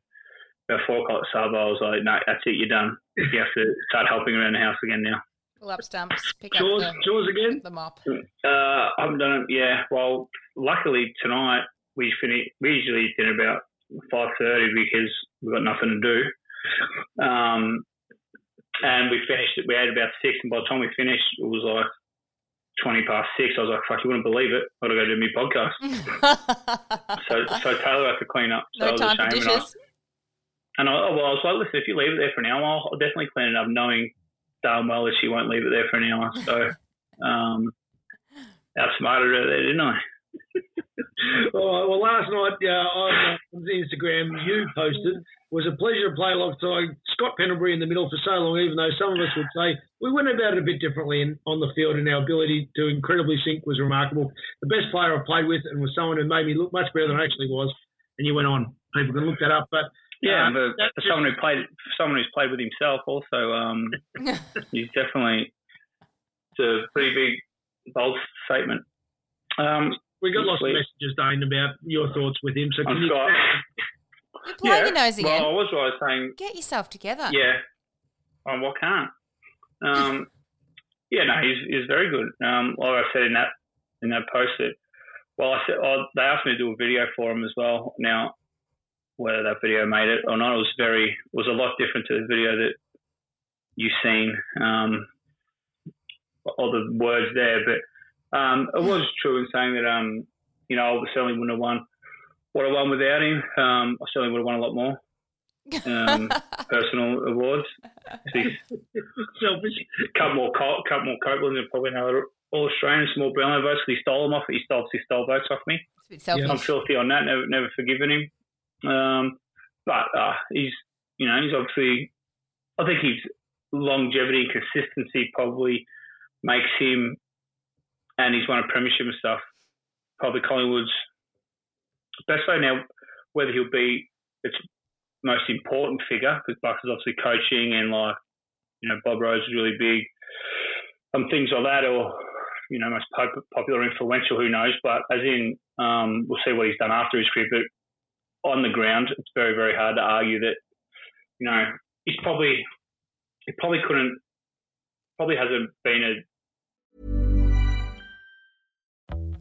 [SPEAKER 5] about four o'clock sub, I was like, no, that's it. You're done. You have to start helping around the house again now.
[SPEAKER 4] Pull up stumps, pick
[SPEAKER 3] Chores,
[SPEAKER 4] up the,
[SPEAKER 3] chores again?
[SPEAKER 4] the mop.
[SPEAKER 5] Uh, I haven't done it. Yeah. Well, luckily tonight we finish. We usually eat dinner about five thirty because we've got nothing to do. Um, and we finished. it. We had about six, and by the time we finished, it was like twenty past six. I was like, "Fuck, you wouldn't believe it. I got to go do my podcast." So, so Taylor had to clean up. So
[SPEAKER 4] no
[SPEAKER 5] I was
[SPEAKER 4] time for
[SPEAKER 5] ashamed, and I-
[SPEAKER 4] dishes.
[SPEAKER 5] And I, well, I was like, listen, if you leave it there for an hour, I'll, I'll definitely clean it up, knowing darn well that she won't leave it there for an hour. So, um, outsmarted her there, didn't I?
[SPEAKER 3] All right, well, last night uh, on Instagram, you posted, was a pleasure to play alongside Scott Pendlebury in the middle for so long, even though some of us would say we went about it a bit differently in, on the field and our ability to incredibly sync was remarkable. The best player I've played with and was someone who made me look much better than I actually was. And you went on. People can look that up. But
[SPEAKER 5] Yeah, but
[SPEAKER 3] that
[SPEAKER 5] for
[SPEAKER 3] just-
[SPEAKER 5] someone who played, for someone who's played with himself, also, um, he's definitely it's a pretty big, bold statement. Um,
[SPEAKER 3] we got lots of messages, Dane, about your thoughts with him. So can
[SPEAKER 5] I'm
[SPEAKER 3] you
[SPEAKER 5] Scott.
[SPEAKER 4] You're playing your nose again.
[SPEAKER 5] Well, I was what I was saying.
[SPEAKER 4] Get yourself together.
[SPEAKER 5] Yeah. Oh, what can't? Um, yeah, no, he's, he's very good. Um, like I said in that in that post, that well, I said oh, they asked me to do a video for him as well. Now, whether that video made it or not, it was very was a lot different to the video that you've seen. Um, all the words there, but um, it was true in saying that um, you know, I certainly wouldn't have won what I won without him. Um, I certainly would have won a lot more um, personal awards.
[SPEAKER 3] Selfish?
[SPEAKER 5] couple more, Col- couple more Copeland and probably another All Australian, small Brownlow votes. He stole them off. He stole, he stole votes off me.
[SPEAKER 4] It's a bit selfish.
[SPEAKER 5] I'm filthy on that. Never, never forgiven him. Um, but uh, he's, you know, he's obviously. I think his longevity and consistency probably makes him, and he's won a premiership and stuff. Probably Collingwood's best way now. Whether he'll be its most important figure because Bucks is obviously coaching and like, you know, Bob Rose is really big. Um, things like that, or you know, most pop- popular, influential. Who knows? But as in, um, we'll see what he's done after his career. But on the ground, it's very, very hard to argue that. You know, he's probably he probably couldn't, probably hasn't been a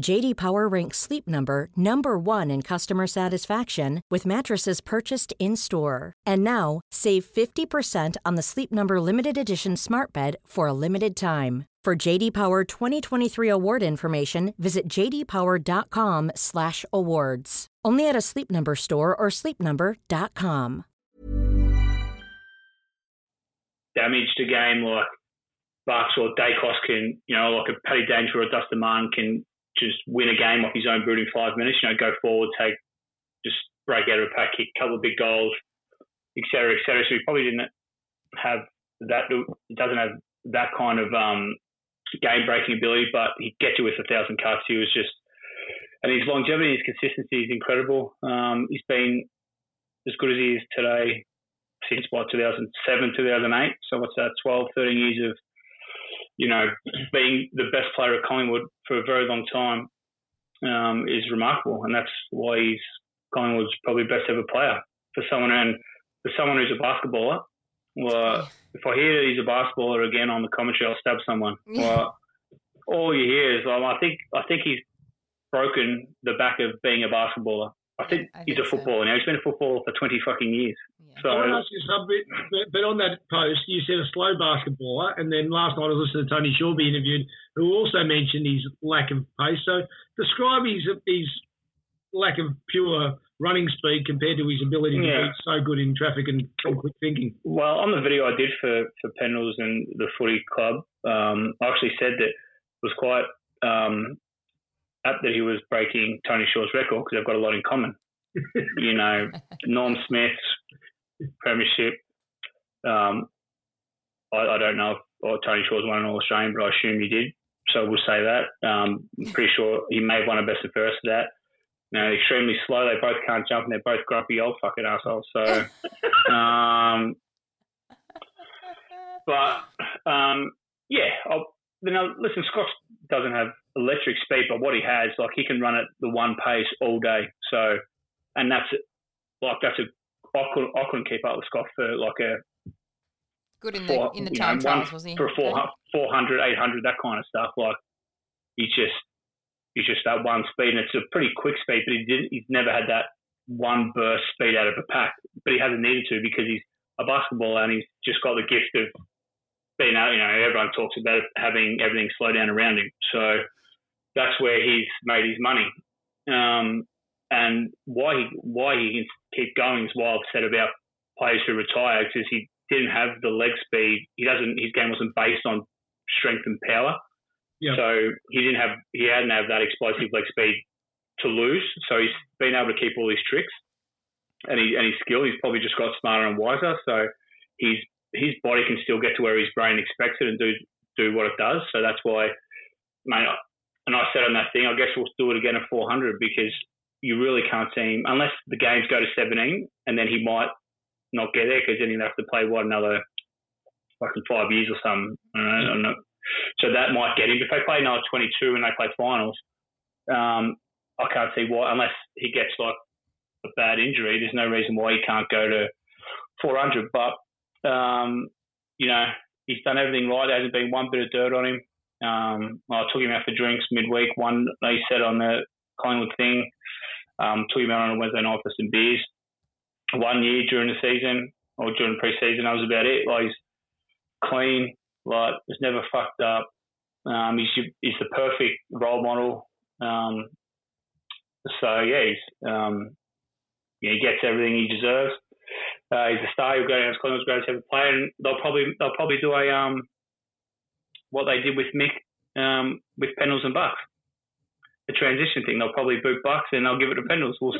[SPEAKER 6] JD Power ranks Sleep Number number 1 in customer satisfaction with mattresses purchased in-store. And now, save 50% on the Sleep Number limited edition Smart Bed for a limited time. For JD Power 2023 award information, visit jdpower.com/awards. Only at a Sleep Number store or sleepnumber.com.
[SPEAKER 5] damaged a game like Bucks or Daicos can, you know, like a Paddy Danger or Dustin Martin can just win a game off his own boot in five minutes. You know, go forward, take, just break out of a pack, kick a couple of big goals, et cetera, et cetera. So he probably didn't have that. Doesn't have that kind of um, game breaking ability, but he'd get you with a thousand cuts. He was just, and his longevity, his consistency is incredible. Um, he's been as good as he is today since what 2007, 2008. So what's that? 12, 13 years of you know being the best player at Collingwood for a very long time um, is remarkable, and that's why he's Collingwood's probably best ever player for someone and for someone who's a basketballer. Well, if I hear he's a basketballer again on the commentary, I'll stab someone. Well, all you hear is, well, I think I think he's broken the back of being a basketballer. I think
[SPEAKER 4] I
[SPEAKER 5] he's
[SPEAKER 4] think
[SPEAKER 5] a
[SPEAKER 4] so.
[SPEAKER 5] footballer now. He's been a footballer for twenty fucking years.
[SPEAKER 4] Yeah.
[SPEAKER 5] So
[SPEAKER 3] I want to ask you something, but, but on that post, you said a slow basketballer, and then last night I was listening to Tony Shaw be interviewed, who also mentioned his lack of pace. So describe his his lack of pure running speed compared to his ability to
[SPEAKER 5] Yeah.
[SPEAKER 3] be so good in traffic and, and quick thinking.
[SPEAKER 5] Well, on the video I did for for Pendles and the Footy Club, um, I actually said that it was quite um, apt that he was breaking Tony Shaw's record because they've got a lot in common. you know, Norm Smith's premiership. Um, I, I don't know if or Tony Shaw's won an All Australian, but I assume he did. So we'll say that. Um, I'm pretty sure he may have won a best and fairest for that. You know, extremely slow. They both can't jump, and they're both grumpy old fucking assholes. So, um, but um, yeah, I'll, you know, listen, Scott doesn't have electric speed, but what he has, like, he can run at the one pace all day. So, and that's like that's a I couldn't I couldn't keep up with Scott for like a
[SPEAKER 4] Good in the in the
[SPEAKER 5] know,
[SPEAKER 4] time
[SPEAKER 5] one
[SPEAKER 4] trials, was he?
[SPEAKER 5] for 400, 400, 800, that kind of stuff. Like he's just he's just that one speed, and it's a pretty quick speed. But he didn't. He's never had that one burst speed out of a pack. But he hasn't needed to because he's a basketballer and he's just got the gift of out. You know, everyone talks about having everything slow down around him. So that's where he's made his money. Um, and why he why he can keep going is why I've said about players who retire because he didn't have the leg speed. He doesn't. His game wasn't based on strength and power.
[SPEAKER 3] Yeah.
[SPEAKER 5] So he didn't have. He hadn't have that explosive leg speed to lose. So he's been able to keep all his tricks and he and his skill. He's probably just got smarter and wiser. So his his body can still get to where his brain expects it and do do what it does. So that's why, mate. And I said on that thing, I guess we'll do it again at 400 because you really can't see him unless the games go to 17, and then he might not get there because then he'd have to play what another fucking five years or something. Know. So that might get him. If they play another 22 and they play finals, um, I can't see why unless he gets like a bad injury. There's no reason why he can't go to 400. But um, you know, he's done everything right. There hasn't been one bit of dirt on him. Um, I took him out for drinks midweek. One they said on the Collingwood thing. Um, took him out on a Wednesday night for some beers. One year during the season or during pre-season, that was about it. Like he's clean, like he's never fucked up. Um, he's he's the perfect role model. Um, so yeah, he's um, yeah, he gets everything he deserves. Uh, he's a star. He'll go down as Collingwood's greatest ever player, and they'll probably they'll probably do a um, what they did with Mick um, with Pendles and Bucks, the transition thing. They'll probably boot Bucks and they'll give it to Pendles. We'll,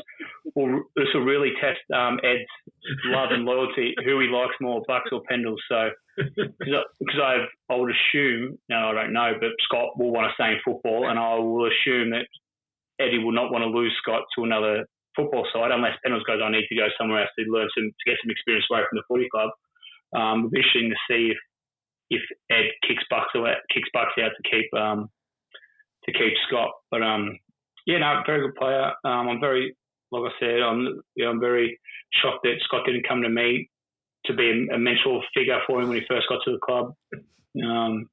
[SPEAKER 5] we'll, this will really test um, Ed's love and loyalty, who he likes more, Bucks or Pendles. So because I I would assume, now I don't know, but Scott will want to stay in football, and I will assume that Eddie will not want to lose Scott to another football side unless Pendles goes, I need to go somewhere else to learn some to get some experience away from the footy club. Um, it'll be interesting to see if if Ed kicks Bucks out, kicks Bucks out to keep um, to keep Scott. But um, yeah, no, very good player. Um, I'm very, like I said, I'm you know, I'm very shocked that Scott didn't come to me to be a, a mentor figure for him when he first got to the club. Um,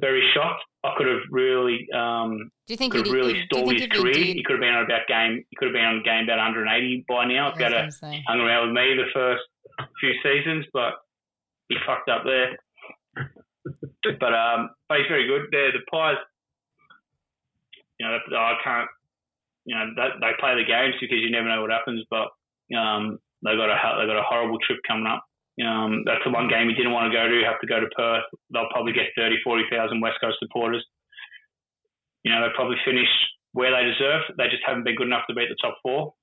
[SPEAKER 5] very shocked. I could have really um,
[SPEAKER 4] Do you think
[SPEAKER 5] could have really
[SPEAKER 4] you
[SPEAKER 5] stalled his
[SPEAKER 4] he
[SPEAKER 5] career. He could have been on about game. He could have been on game about 180 by now. If he had
[SPEAKER 4] I
[SPEAKER 5] a,
[SPEAKER 4] was gonna
[SPEAKER 5] hung around with me the first few seasons, but he fucked up there. but um, but he's very good. They're the Pies. You know, I can't. You know, they, they play the games because you never know what happens. But um, they got a they got a horrible trip coming up. Um, that's the one game he didn't want to go to. Have to go to Perth. They'll probably get 30, 40,000 West Coast supporters. You know, they probably finish where they deserve. They just haven't been good enough to beat the top four.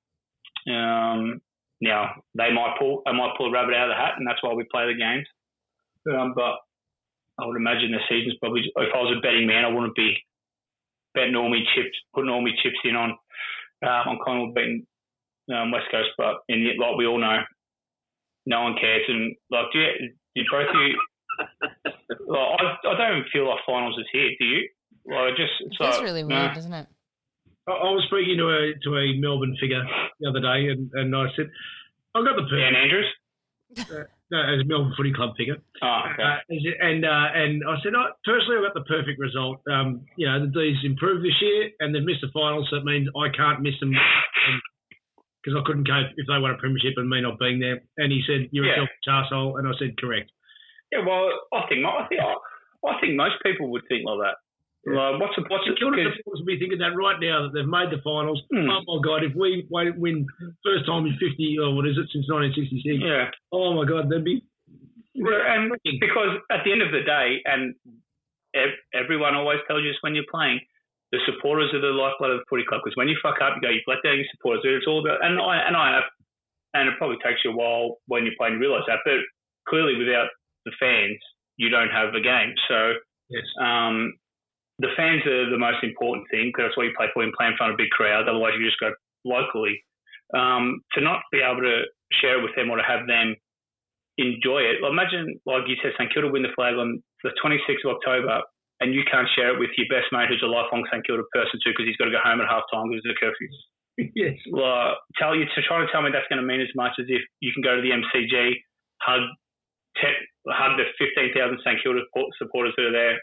[SPEAKER 5] Um, now they might pull, they might pull a rabbit out of the hat, and that's why we play the games. Um, but I would imagine the season's probably. If I was a betting man, I wouldn't be betting all my chips, putting all my chips in on um, on Collingwood beating um, West Coast. But in the, like we all know, no one cares. And like, do you, do both you? like, I, I don't even feel like finals is here. Do you? Like, just
[SPEAKER 4] It
[SPEAKER 5] so,
[SPEAKER 4] feels really weird,
[SPEAKER 5] nah.
[SPEAKER 4] doesn't it?
[SPEAKER 3] I, I was speaking to a to a Melbourne figure the other day, and, and I said, "I've got the
[SPEAKER 5] Dan
[SPEAKER 3] perfect."
[SPEAKER 5] Andrews.
[SPEAKER 3] No, as a Melbourne Footy Club figure,
[SPEAKER 5] Oh, okay.
[SPEAKER 3] uh, and uh, and I said, oh, personally, I've got the perfect result. Um, you know, the D's improved this year, and they've missed the finals, so it means I can't miss them because I couldn't cope if they won a premiership and me not being there. And he said, "You're
[SPEAKER 5] Yeah.
[SPEAKER 3] a selfish arsehole," and I said, "Correct."
[SPEAKER 5] Yeah, well, I think I think I think most people would think like that. Like, what's the what's
[SPEAKER 3] The Kilda supporters will be thinking that right now that they've made the finals.
[SPEAKER 5] Hmm.
[SPEAKER 3] Oh my God! If we win win first time in 50 or what is it since 1966?
[SPEAKER 5] Yeah.
[SPEAKER 3] Oh my God, they'd be.
[SPEAKER 5] Well, and because at the end of the day, and everyone always tells you this when you're playing, the supporters are the lifeblood of the footy club. Because when you fuck up, you go, you've let down your supporters. It's all about, and I and I have, and it probably takes you a while when you're playing to realise that. But clearly, without the fans, you don't have a game. So
[SPEAKER 3] Yes.
[SPEAKER 5] um, the fans are the most important thing because that's what you play for. You play in front of a big crowd. Otherwise, you just go locally. Um, to not be able to share it with them or to have them enjoy it. Like, imagine, like you said, St Kilda win the flag on the 26th of October, and you can't share it with your best mate who's a lifelong St Kilda person too because he's got to go home at half time because of the curfews.
[SPEAKER 3] yes.
[SPEAKER 5] Like, tell you to try to tell me that's going to mean as much as if you can go to the MCG, hug, te- hug the 15,000 St Kilda supporters that are there,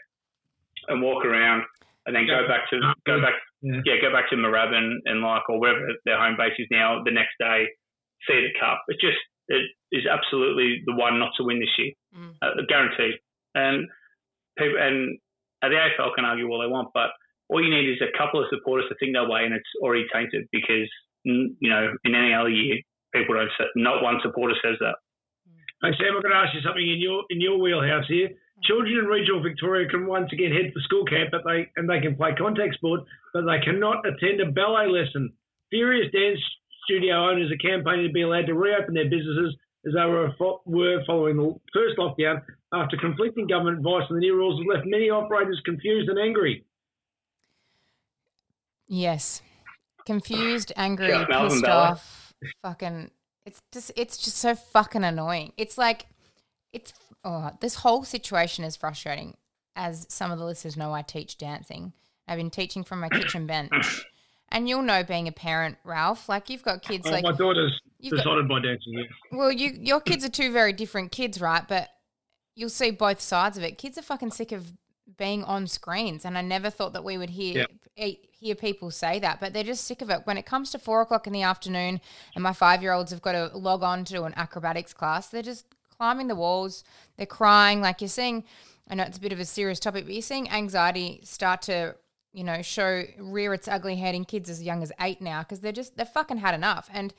[SPEAKER 5] and walk around, and then go back to go back
[SPEAKER 3] Yeah.
[SPEAKER 5] yeah, go back to Moorabbin and like or wherever their home base is now. The next day, see the cup. It just it is absolutely the one not to win this year,
[SPEAKER 4] Mm.
[SPEAKER 5] uh, guaranteed. And people and the AFL can argue all they want, but all you need is a couple of supporters to think that way, and it's already tainted because you know in any other year people don't. Say, not one supporter says that.
[SPEAKER 3] Hey Sam, I'm going to ask you something in your in your wheelhouse here. Children in regional Victoria can once again head for school camp, but they and they can play contact sport, but they cannot attend a ballet lesson. Furious dance studio owners are campaigning to be allowed to reopen their businesses as they were, were following the first lockdown after conflicting government advice on the new rules has left many operators confused and angry.
[SPEAKER 4] Yes. Confused, angry,
[SPEAKER 5] Yeah,
[SPEAKER 4] pissed
[SPEAKER 5] Ballet.
[SPEAKER 4] off. Fucking it's just it's just so fucking annoying. It's like it's oh, this whole situation is frustrating. As some of the listeners know, I teach dancing. I've been teaching from my kitchen bench. And you'll know being a parent, Ralph, like you've got kids
[SPEAKER 3] Oh,
[SPEAKER 4] like
[SPEAKER 3] my daughter's
[SPEAKER 4] you've got-
[SPEAKER 3] by dancing. Yeah.
[SPEAKER 4] well, you your kids are two very different kids, right? But you'll see both sides of it. Kids are fucking sick of being on screens, and I never thought that we would hear e- hear people say that. But they're just sick of it. When it comes to four o'clock in the afternoon, and my five year olds have got to log on to an acrobatics class, they're just climbing the walls. They're crying. Like you're seeing. I know it's a bit of a serious topic, but you're seeing anxiety start to you know, show rear its ugly head in kids as young as eight now because they're just they've fucking had enough. And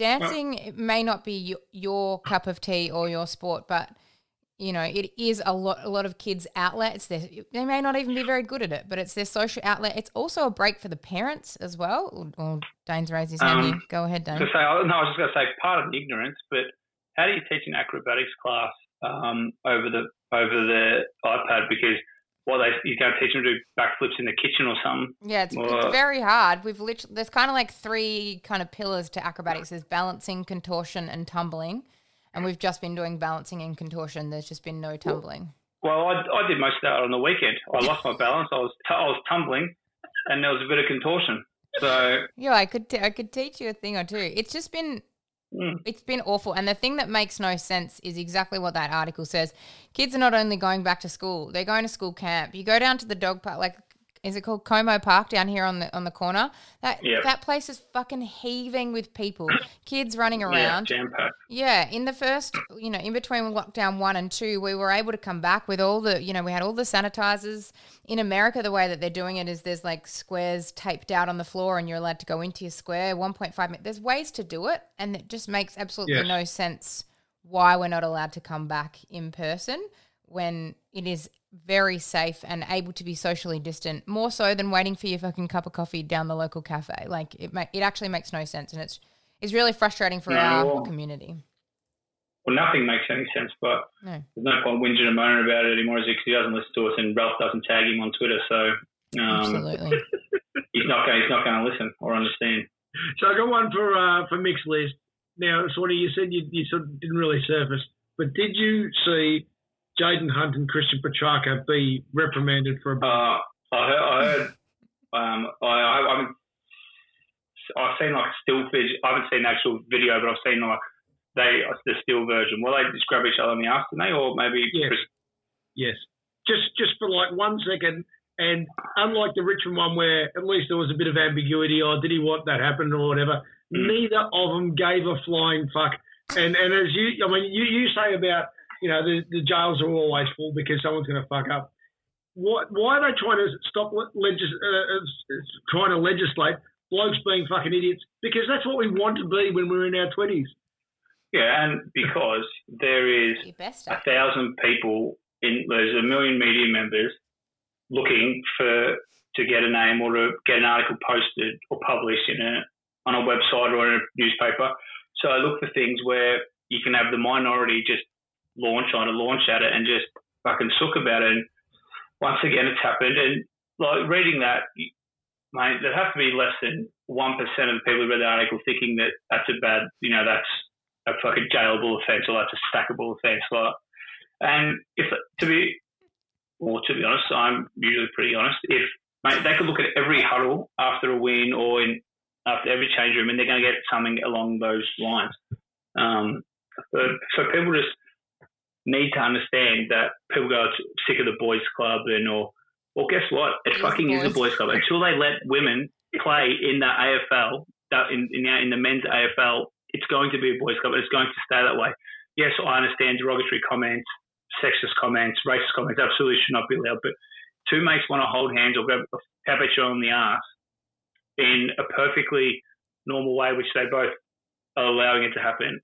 [SPEAKER 4] dancing may not be your, your cup of tea or your sport, but you know, it is a lot a lot of kids' outlets. They may not even be very good at it, but it's their social outlet. It's also a break for the parents as well. Or, or Dane's raised his hand.
[SPEAKER 5] Um.
[SPEAKER 4] Go ahead, Dane.
[SPEAKER 5] Say, no, I was just going to say part of the ignorance, but how do you teach an acrobatics class um, over the over the iPad? Because what they you going to teach them to do backflips in the kitchen or something?
[SPEAKER 4] Yeah, it's,
[SPEAKER 5] Well,
[SPEAKER 4] it's very hard. We've literally there's kind of like three kind of pillars to acrobatics. There's balancing, contortion, and tumbling. And we've just been doing balancing and contortion. There's just been no tumbling.
[SPEAKER 5] Well, I, I did most of that on the weekend. I lost my balance. I was t- I was tumbling, and there was a bit of contortion. So
[SPEAKER 4] Yeah, I could t- I could teach you a thing or two. It's just been
[SPEAKER 5] mm,
[SPEAKER 4] it's been awful. And the thing that makes no sense is exactly what that article says. Kids are not only going back to school, they're going to school camp. You go down to the dog park, like is it called Como Park down here on the on the corner? That
[SPEAKER 5] Yep.
[SPEAKER 4] that place is fucking heaving with people, kids running
[SPEAKER 5] yeah,
[SPEAKER 4] around.
[SPEAKER 5] jam packed.
[SPEAKER 4] Yeah, in the first, you know, in between lockdown one and two, we were able to come back with all the, you know, we had all the sanitizers. In America, the way that they're doing it is there's like squares taped out on the floor and you're allowed to go into your square 1.5 minutes. There's ways to do it. And it just makes absolutely
[SPEAKER 3] Yes.
[SPEAKER 4] no sense why we're not allowed to come back in person when it is very safe and able to be socially distant, more so than waiting for your fucking cup of coffee down the local cafe. Like it, ma- it actually makes no sense. And it's, it's really frustrating for
[SPEAKER 5] No,
[SPEAKER 4] our
[SPEAKER 5] well-
[SPEAKER 4] community.
[SPEAKER 5] well, nothing makes any sense. But
[SPEAKER 4] No.
[SPEAKER 5] there's no point whinging and moaning about it anymore, as he 'cause he doesn't listen to us, and Ralph doesn't tag him on Twitter, so um,
[SPEAKER 4] Absolutely.
[SPEAKER 5] he's not going. He's not going to listen or understand.
[SPEAKER 3] So I got one for uh, for mixed list. Now, sort of, you said you, you sort of didn't really surface, but did you see Jayden Hunt and Christian Petracca be reprimanded for a
[SPEAKER 5] Uh, I heard. I heard um, I, I, I haven't. I've seen like still vid- I haven't seen the actual video, but I've seen like they the still version. Will they just grab each other in the ass, didn't they, or maybe
[SPEAKER 3] Yes. Yes. Just just for like one second. And unlike the Richmond one, where at least there was a bit of ambiguity, or did he want that happen or whatever,
[SPEAKER 5] Mm.
[SPEAKER 3] neither of them gave a flying fuck. And and as you, I mean, you, you say about you know the, the jails are always full because someone's going to fuck up. What? Why are they trying to stop legis- uh, uh, trying to legislate blokes being fucking idiots? Because that's what we want to be when we're in our twenties.
[SPEAKER 5] yeah, and because there is
[SPEAKER 4] best
[SPEAKER 5] a thousand people in there's a million media members looking for to get a name or to get an article posted or published in a on a website or in a newspaper. So I look for things where you can have the minority just launch on it, launch at it, and just fucking sook about it. And once again, it's happened. And like reading that, mate, there have to be less than one percent of the people who read the article thinking that that's a bad, you know, that's a fucking jailable offence or that's a stackable offence. Like, and if to be, or to be honest, I'm usually pretty honest. If mate, they could look at every huddle after a win or in after every change room, and they're going to get something along those lines. Um, but, so people just need to understand that people go sick of the boys' club and or well, guess what? It
[SPEAKER 4] It is
[SPEAKER 5] fucking
[SPEAKER 4] the
[SPEAKER 5] is a
[SPEAKER 4] boys'
[SPEAKER 5] club. Until they let women play in the AFL, that in in the, in the men's AFL, it's going to be a boys' club. It's going to stay that way. Yes, I understand derogatory comments, sexist comments, racist comments. Absolutely should not be allowed. But two mates want to hold hands or grab tap each other on the ass in a perfectly normal way, which they both are allowing it to happen.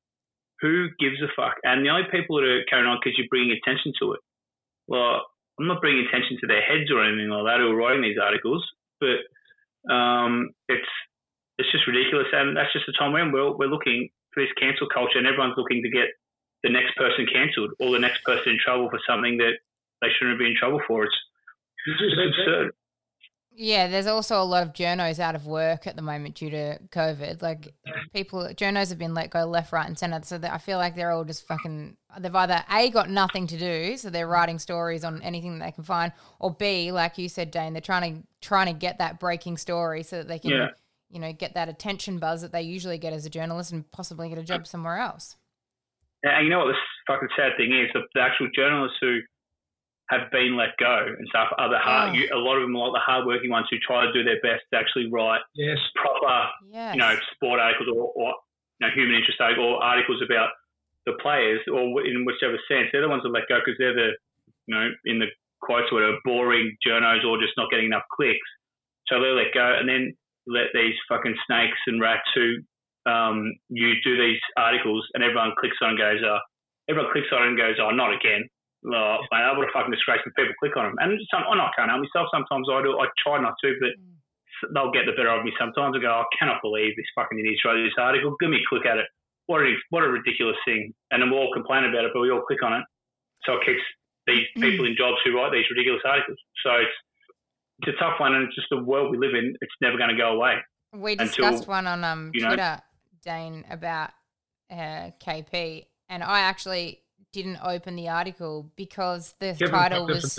[SPEAKER 5] Who gives a fuck? And the only people that are carrying on because you're bringing attention to it. Well, I'm not bringing attention to their heads or anything like that who are writing these articles, but um, it's it's just ridiculous, and that's just the time we're in. We're, we're looking for this cancel culture, and everyone's looking to get the next person cancelled or the next person in trouble for something that they shouldn't be in trouble for. It's, it's
[SPEAKER 3] that?
[SPEAKER 4] Yeah, there's also a lot of journos out of work at the moment due to COVID. Like people, journos have been let go left, right, and center. So I feel like they're all just fucking. They've either a got nothing to do, so they're writing stories on anything that they can find, or b, like you said, Dane, they're trying to trying to get that breaking story so that they can,
[SPEAKER 5] Yeah.
[SPEAKER 4] you know, get that attention buzz that they usually get as a journalist and possibly get a job somewhere else.
[SPEAKER 5] And you know what the fucking sad thing is? The, the actual journalists who have been let go and stuff the hard.
[SPEAKER 4] Oh.
[SPEAKER 5] You, a lot of them are like the hardworking ones who try to do their best to actually write
[SPEAKER 3] Yes.
[SPEAKER 5] proper,
[SPEAKER 4] Yes.
[SPEAKER 5] you know, sport articles or, or you know, human interest articles or articles about the players or in whichever sense. They're the ones that let go because they're the, you know, in the quotes, whatever, boring journos or just not getting enough clicks. So they let go and then let these fucking snakes and rats who um, you do these articles and everyone clicks on and goes, uh, everyone clicks on and goes, oh, not again. Oh, mate, I would have fucking disgraced when people click on them. And some, I'm not can't help myself. Sometimes I do. I try not to, but they'll get the better of me sometimes. I go, I cannot believe this fucking idiot wrote this article. Give me a click at it. What a, what a ridiculous thing. And then we'll all complain about it, but we all click on it. So it keeps these people in jobs who write these ridiculous articles. So it's, it's a tough one, and it's just the world we live in. It's never going to go away.
[SPEAKER 4] We
[SPEAKER 5] until,
[SPEAKER 4] discussed one on um,
[SPEAKER 5] you know-
[SPEAKER 4] Twitter, Dane, about uh, KP, and I actually didn't open the article because the
[SPEAKER 3] Kevin
[SPEAKER 4] title was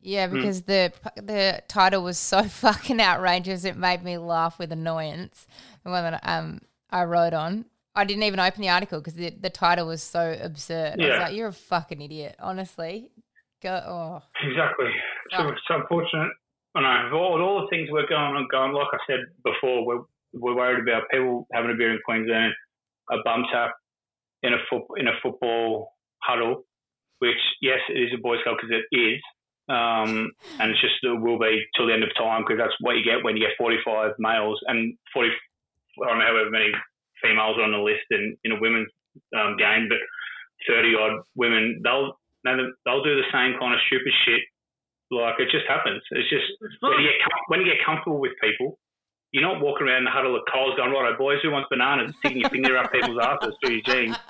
[SPEAKER 4] yeah
[SPEAKER 5] Hmm.
[SPEAKER 4] because the the title was so fucking outrageous it made me laugh with annoyance. The one that um I wrote on. I didn't even open the article because the, the title was so absurd. I was
[SPEAKER 5] Yeah.
[SPEAKER 4] like, "You're a fucking idiot." Honestly, go. Oh,
[SPEAKER 5] Exactly. So
[SPEAKER 4] Oh.
[SPEAKER 5] it's unfortunate. I know. All, all the things we're going on, going like I said before, we're, we're worried about people having a beer in Queensland, a bum tap in a foot, in a football huddle, which yes, it is a boys' club because it is, um, and it's just it will be till the end of time because that's what you get when you get 45 males and 40, I don't know however many females are on the list in, in a women's um, game, but 30 odd women, they'll they'll do the same kind of stupid shit. Like it just happens. It's just
[SPEAKER 3] It's
[SPEAKER 5] when you get when you get comfortable with people, you're not walking around the huddle of Coles going, "Righto, boys, who wants bananas?" Sticking your finger up people's asses through your jeans.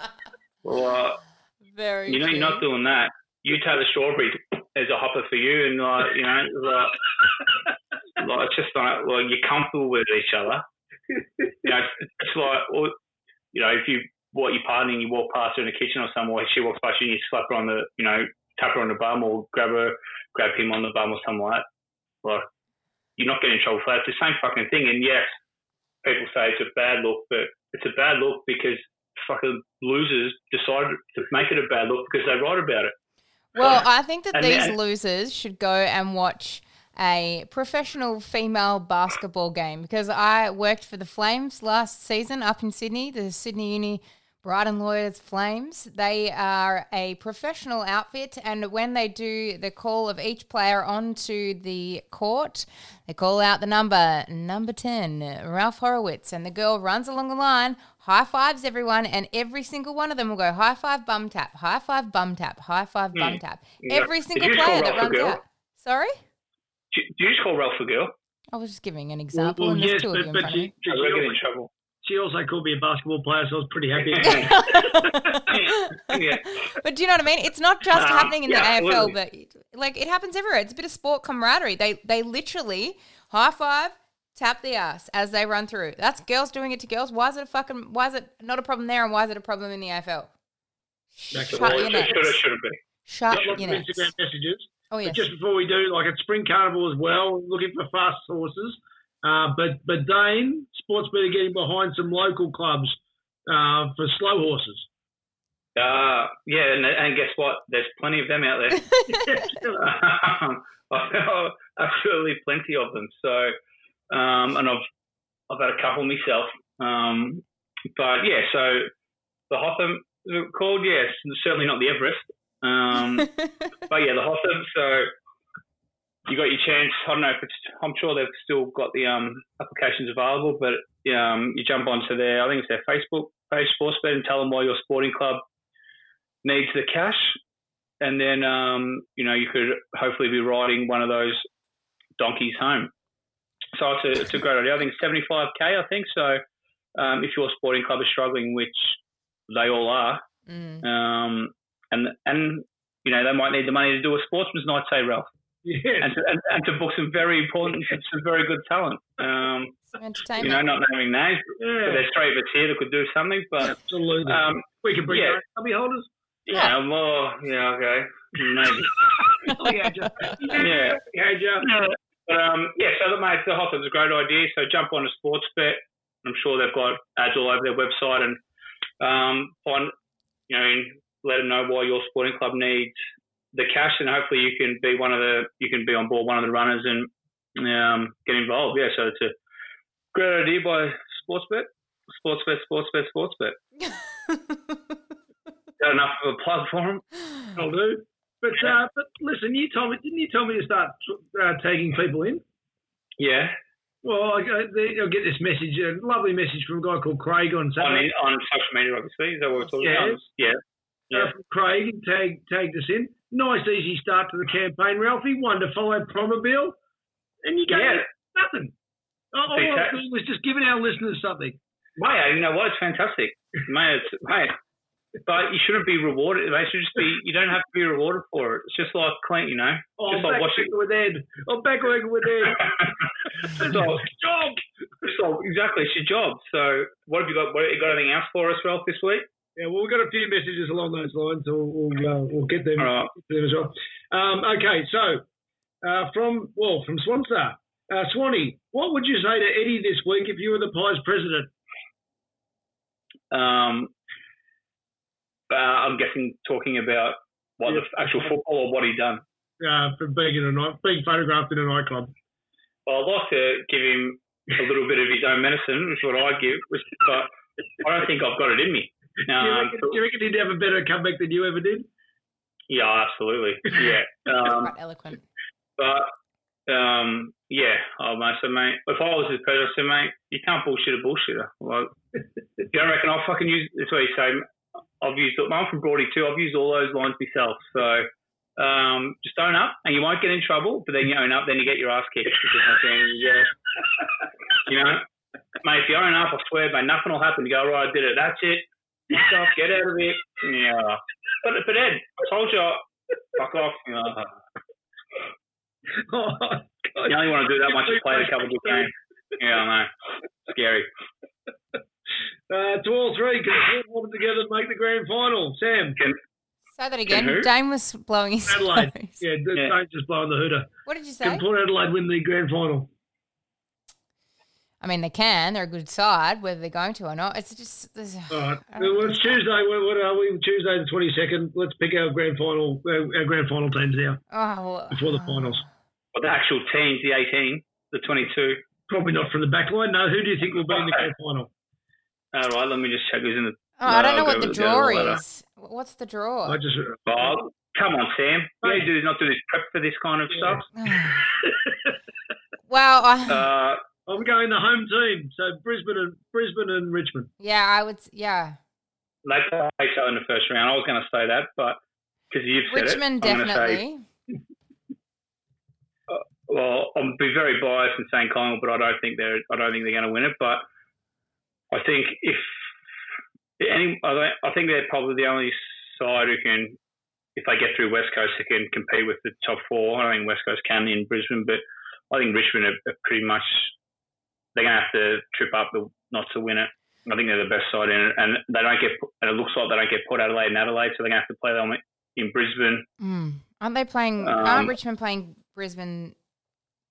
[SPEAKER 5] Well, uh,
[SPEAKER 4] Very.
[SPEAKER 5] you know, you're not doing that. You take the strawberry as a hopper for you, and like, you know, like, like it's just like, like you're comfortable with each other. You know, it's, like, well, you know, if you what your partner and you walk past her in the kitchen or somewhere, she walks past you and you slap her on the, you know, tap her on the bum or grab her, grab him on the bum or something like that. Like, you're not getting in trouble for that. It's the same fucking thing. And yes, people say it's a bad look, but it's a bad look because fucking losers decided to make it a bad look because they write about it.
[SPEAKER 4] Well, I think that these
[SPEAKER 5] then-
[SPEAKER 4] losers should go and watch a professional female basketball game because I worked for the Flames last season up in Sydney, the Sydney Uni Brighton Lawyers Flames. They are a professional outfit, and when they do the call of each player onto the court, they call out the number, number 10, Ralph Horowitz, and the girl runs along the line, high fives everyone, and every single one of them will go high five, bum tap, high five, bum tap, high five, bum hmm. tap.
[SPEAKER 5] Yeah.
[SPEAKER 4] Every
[SPEAKER 5] Did
[SPEAKER 4] single player that
[SPEAKER 5] Ralph a
[SPEAKER 4] runs out. Sorry?
[SPEAKER 5] Do, do you just call Ralph a girl?
[SPEAKER 4] I was just giving an example,
[SPEAKER 3] well,
[SPEAKER 4] and there's
[SPEAKER 3] yes,
[SPEAKER 4] two of you
[SPEAKER 3] but,
[SPEAKER 4] in
[SPEAKER 3] but
[SPEAKER 4] front of
[SPEAKER 3] she,
[SPEAKER 4] me.
[SPEAKER 5] get in trouble.
[SPEAKER 3] She also called me a basketball player, so I was pretty happy.
[SPEAKER 5] yeah.
[SPEAKER 4] But do you know what I mean? It's not just
[SPEAKER 5] Um,
[SPEAKER 4] happening in
[SPEAKER 5] yeah,
[SPEAKER 4] the AFL, but like it happens everywhere. It's a bit of sport camaraderie. They they literally high five, tap the ass as they run through. That's girls doing it to girls. Why is it a fucking? Why is it not a problem there, and why is it a problem in the AFL? Shut your
[SPEAKER 5] it
[SPEAKER 4] nets.
[SPEAKER 5] should, it should be.
[SPEAKER 4] Shut your
[SPEAKER 3] of
[SPEAKER 4] nets.
[SPEAKER 3] Instagram messages.
[SPEAKER 4] Oh
[SPEAKER 3] But just before we do, like at Spring Carnival as well, looking for fast horses. Uh, but but Dane, Sportsbet are getting behind some local clubs uh, for slow horses.
[SPEAKER 5] Uh, yeah, and, and guess what? There's plenty of them out there. um, absolutely plenty of them. So, um, and I've I've had a couple myself. Um, but yeah, so the Hotham called, yes, certainly not the Everest. Um, but yeah, the Hotham. So you got your chance. I don't know if it's. I'm sure they've still got the um, applications available, but um, you jump onto their. I think it's their Facebook page, Sportsbet, and tell them why your sporting club needs the cash, and then um, you know you could hopefully be riding one of those donkeys home. So it's a, it's a great idea. I think 75k. I think so. Um, if your sporting club is struggling, which they all are,
[SPEAKER 4] Mm.
[SPEAKER 5] um, and and you know they might need the money to do a sportsman's night, say Ralph,
[SPEAKER 3] Yes.
[SPEAKER 5] and to, and, and to book some very important, some very good talent. Um,
[SPEAKER 4] Some
[SPEAKER 5] you know, not naming names, but there's three of us here that could do something. But
[SPEAKER 3] Absolutely.
[SPEAKER 5] um,
[SPEAKER 3] we can bring
[SPEAKER 5] yeah.
[SPEAKER 3] our hubby holders.
[SPEAKER 5] yeah, well, yeah, okay, maybe.
[SPEAKER 3] Yeah,
[SPEAKER 5] Yeah.
[SPEAKER 3] yeah,
[SPEAKER 5] But um, yeah, so the mate, the Hothams a great idea. So jump on a sports bet. I'm sure they've got ads all over their website and um, find, you know, let them know why your sporting club needs the cash, and hopefully you can be one of the, you can be on board one of the runners and um, get involved. Yeah, so it's a great idea by Sportsbet, Sportsbet, Sportsbet, Sportsbet. Got enough of a plug for them?
[SPEAKER 3] I'll do. But uh, but listen, you told me didn't you tell me to start uh, tagging people in?
[SPEAKER 5] Yeah,
[SPEAKER 3] Well, I, I, I'll get this message, a lovely message from a guy called Craig on Saturday.
[SPEAKER 5] on social media, obviously. Is that what we're talking
[SPEAKER 3] Yeah.
[SPEAKER 5] about? Yeah. Yeah.
[SPEAKER 3] Uh, Craig tag, tagged us in. Nice, easy start to the campaign, Ralphie. One to follow Probabile. And you gave
[SPEAKER 5] Yeah.
[SPEAKER 3] nothing. All I was was just giving our listeners something.
[SPEAKER 5] Mate, you know what? It's fantastic. Mate, it's, mate, but you shouldn't be rewarded. They should just be, you don't have to be rewarded for it. It's just like clean, you know?
[SPEAKER 3] Oh,
[SPEAKER 5] just
[SPEAKER 3] I'm
[SPEAKER 5] like
[SPEAKER 3] working with Ed. I'm back working with Ed.
[SPEAKER 5] It's all-
[SPEAKER 3] Job.
[SPEAKER 5] it's all- exactly, it's your job. So, what have you got? What, you got anything else for us, Ralph, this week?
[SPEAKER 3] Yeah, well, we've got a few messages along those lines, so we'll, uh, we'll get them,
[SPEAKER 5] right.
[SPEAKER 3] them as well. Um, okay, so uh, from well, from Swanstar, uh, Swanee, what would you say to Eddie this week if you were the Pies president?
[SPEAKER 5] Um, uh, I'm guessing talking about what the actual football or what he done.
[SPEAKER 3] Uh, for being in a night, being photographed in a nightclub.
[SPEAKER 5] Well, I'd like to give him a little bit of his own medicine, which is what I give, which, but I don't think I've got it in me.
[SPEAKER 3] Do, you
[SPEAKER 5] Um,
[SPEAKER 3] reckon, do you reckon he'd have a better comeback than you ever did?
[SPEAKER 5] yeah, absolutely. Yeah. Um,
[SPEAKER 4] Quite eloquent.
[SPEAKER 5] But um, yeah, oh, mate, so mate, if I was his president, I said, mate, you can't bullshit a bullshitter. Like, you don't reckon I'll fucking use? That's what you say. I've used. I'm from Broady too. I've used all those lines myself. So um, just own up, and you won't get in trouble. But then you own up, then you get your ass kicked. Because I think, yeah, you know, mate, if you own up, I swear, mate, nothing will happen. You go, right, I did it. That's it. Fuck off, get out of it. Yeah. But, but Ed, I told you, fuck off. You, know.
[SPEAKER 3] Oh, God.
[SPEAKER 5] you only want to do that once you've played a couple of good games. Yeah, I know. Scary.
[SPEAKER 3] Uh, to all three, can we all them together and make the grand final? Sam,
[SPEAKER 5] Can,
[SPEAKER 4] Say that again.
[SPEAKER 5] who?
[SPEAKER 4] Dane was blowing his
[SPEAKER 3] Adelaide.
[SPEAKER 4] nose.
[SPEAKER 3] Yeah,
[SPEAKER 5] Yeah.
[SPEAKER 3] yeah. just blowing the hooter.
[SPEAKER 4] What did you say?
[SPEAKER 3] Can Port Adelaide win the grand final?
[SPEAKER 4] I mean, they can. They're a good side. Whether they're going to or not, it's just. There's,
[SPEAKER 3] All right. Well, it's Tuesday. What, what are we? Tuesday the twenty second. Let's pick our grand final. Our, our grand final teams now
[SPEAKER 4] oh, well,
[SPEAKER 3] before the finals.
[SPEAKER 5] well, the actual teams, the 18, the 22.
[SPEAKER 3] Probably not from the back line. No. Who do you think will be in the grand final?
[SPEAKER 5] All right, let me just check who's in the.
[SPEAKER 4] Oh, I don't
[SPEAKER 5] No,
[SPEAKER 4] know what the draw
[SPEAKER 5] the ladder.
[SPEAKER 4] is. What's the draw?
[SPEAKER 3] I just.
[SPEAKER 5] Bob, come on, Sam. You do not do this prep for this kind of stuff.
[SPEAKER 4] well, I,
[SPEAKER 5] Uh,
[SPEAKER 3] I'm going the home team. So Brisbane and Brisbane and Richmond.
[SPEAKER 4] yeah, I would. Yeah,
[SPEAKER 5] they play each other in the first round. I was going to say that, but because you've said
[SPEAKER 4] Richmond
[SPEAKER 5] it, I'm say
[SPEAKER 4] definitely.
[SPEAKER 5] Uh, well, I'll be very biased in saying Collingwood, but I don't think they're I don't think they're going to win it. But I think if any, I, think they're probably the only side who can, if they get through West Coast, who can compete with the top four. I don't think West Coast can in Brisbane, but I think Richmond are, are pretty much they're going to have to trip up the, not to win it. I think they're the best side in it, and they don't get. And it looks like they don't get Port Adelaide and Adelaide, so they're going to have to play them in Brisbane.
[SPEAKER 4] Mm. Aren't they playing?
[SPEAKER 5] Um,
[SPEAKER 4] aren't Richmond playing Brisbane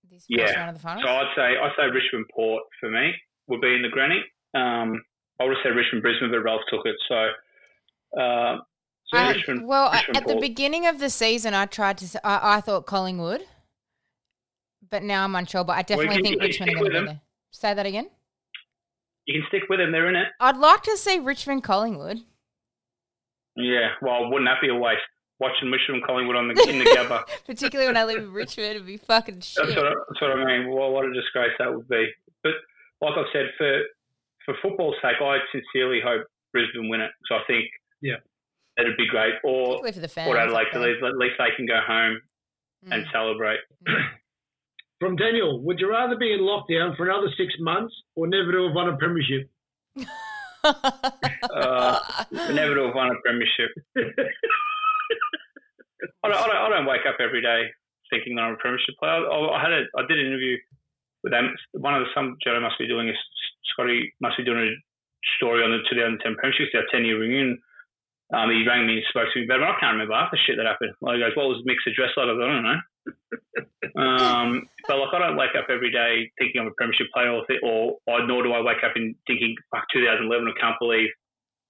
[SPEAKER 4] this first
[SPEAKER 5] Yeah.
[SPEAKER 4] round of the finals?
[SPEAKER 5] So I'd say I'd say Richmond Port for me would be in the granny. Um, I would have said Richmond Brisbane, but Ralph took it. So, uh, so
[SPEAKER 4] I-
[SPEAKER 5] Richmond.
[SPEAKER 4] well,
[SPEAKER 5] Richmond
[SPEAKER 4] at the beginning of the season, I tried to. I, I thought Collingwood, but now I'm unsure. But I definitely
[SPEAKER 5] can
[SPEAKER 4] think Richmond are going to be there. Say that again.
[SPEAKER 5] you can stick with them; they're in it.
[SPEAKER 4] I'd like to see Richmond Collingwood.
[SPEAKER 5] Yeah. Well, wouldn't that be a waste? Watching Richmond Collingwood on the in the Gabba.
[SPEAKER 4] Particularly when I live in Richmond, it'd be fucking shit.
[SPEAKER 5] That's what, I, that's what I mean. Well, what a disgrace that would be. But like I've said, for for football's sake, I sincerely hope Brisbane win it. So I think
[SPEAKER 3] Yeah.
[SPEAKER 5] it'd be great. Or
[SPEAKER 4] for the fans.
[SPEAKER 5] Port Adelaide,
[SPEAKER 4] up
[SPEAKER 5] at least, at least they can go home and
[SPEAKER 4] Mm.
[SPEAKER 3] From Daniel, would you rather be in lockdown for another six months or never to have won a premiership?
[SPEAKER 5] Uh, never to have won a premiership. I don't, I, don't, I don't wake up every day thinking that I'm a premiership player. I, I had a, I did an interview with them. One of the some Joe must be doing is Scotty must be doing a story on the 2010 premiership, It's our 10 year reunion. Um, he rang me and spoke to me about it. I can't remember half the shit that happened. Like, he goes, "What was Mick's address like?" I go, "I don't know." Um, but like, I don't wake up every day thinking I'm a premiership player, or, or, or nor do I wake up in thinking, "Fuck, 2011, I can't believe,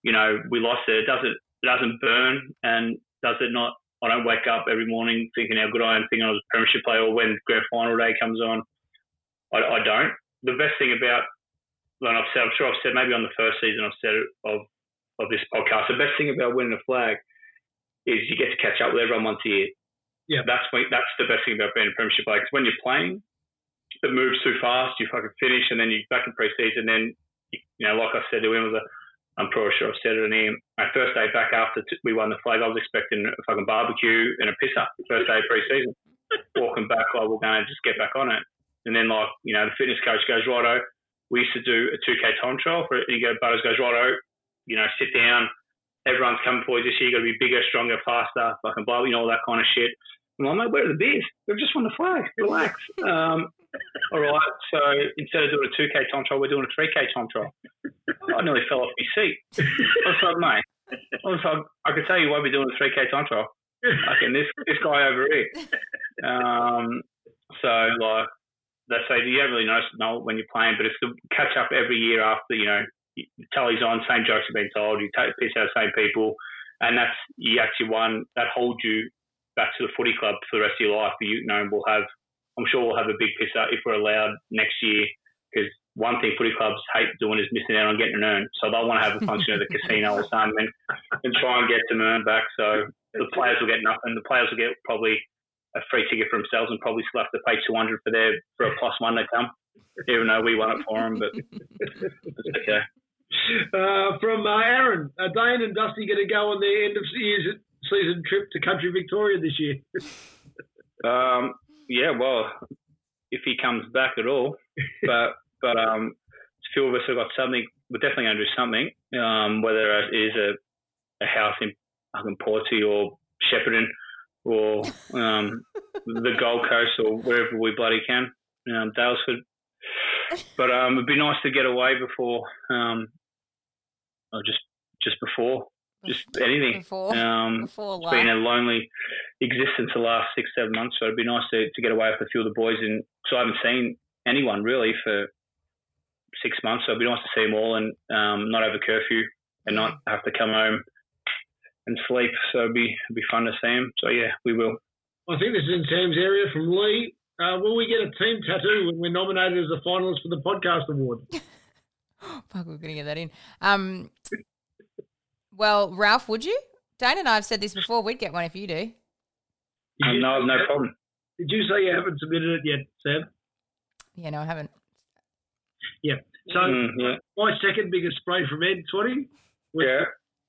[SPEAKER 5] you know, we lost it." It doesn't, it doesn't burn, and does it not? I don't wake up every morning thinking how good I am, thinking I was a premiership player, or when grand final day comes on. I, I don't. The best thing about, and I've said, I'm sure I've said maybe on the first season I've said of of this podcast. The best thing about winning a flag is you get to catch up with everyone once a year.
[SPEAKER 3] Yeah.
[SPEAKER 5] that's when, that's the best thing about being a premiership player. Because when you're playing, it moves too fast. You fucking finish, and then you're back in pre-season. Then you, you know, like I said to him, was a, I'm pretty sure I've said it to him. My first day back after t- we won the flag, I was expecting a fucking barbecue and a piss up. First day of pre-season, walking back like we're going to just get back on it. And then like you know, the fitness coach goes righto. We used to do a 2k time trial for it. And you go, Butters goes righto. You know, sit down. Everyone's coming for you this year. You got to be bigger, stronger, faster, fucking blah, you know, all that kind of shit. I'm like, mate, where are the beers? They've just won the flag. Relax. Um, all right. So instead of doing a 2K time trial, we're doing a 3K time trial. I nearly fell off my seat. I was like, mate, I was like, I could tell you why we're doing a 3K time trial. Fucking this, this guy over here. Um, so, like, they say you don't really notice know when you're playing, but it's to catch up every year after, you know, tallies on, same jokes have been told, you take piss out of the same people, and that's, you actually won, that holds you back to the footy club for the rest of your life. You know, we'll have, I'm sure we'll have a big piss out if we're allowed next year, because one thing footy clubs hate doing is missing out on getting an earn. So they'll want to have a function at the casino or something and, try and get some earn back. So the players will get nothing. The players will get probably a free ticket for themselves and probably still have to pay 200 for their for a plus one to come, even though we won it for them. But it's okay.
[SPEAKER 3] Uh, from uh, Aaron, uh, Dane and Dusty going to go on their end of season trip to country Victoria this year.
[SPEAKER 5] Um, yeah, well, if he comes back at all, but but um, a few of us have got something we're definitely going to do something. Um, whether it is a, a house in fucking Portsea or Shepparton or um, the Gold Coast or wherever we bloody can, um, Daylesford. But um, it'd be nice to get away before, um, or just just before, just anything.
[SPEAKER 4] Before,
[SPEAKER 5] Um,
[SPEAKER 4] before
[SPEAKER 5] it's been a lonely existence the last six, seven months. So it'd be nice to, to get away with a few of the boys. And so I haven't seen anyone really for six months. So it'd be nice to see them all and um, not have a curfew and not have to come home and sleep. So it'd be it'd be fun to see them. So yeah, we will.
[SPEAKER 3] I think this is in Sam's area from Lee. Uh, will we get a team tattoo when we're nominated as a finalist for the podcast award?
[SPEAKER 4] Fuck, we're gonna get that in. Um, well, Ralph, would you? Dane and I have said this before. We'd get one if you do.
[SPEAKER 5] Um, no, no problem.
[SPEAKER 3] Did you say you haven't submitted it yet, Sam?
[SPEAKER 4] Yeah, no, I haven't.
[SPEAKER 3] Yeah. So
[SPEAKER 5] Mm, yeah,
[SPEAKER 3] my second biggest spray from Ed Twatty was,
[SPEAKER 5] yeah.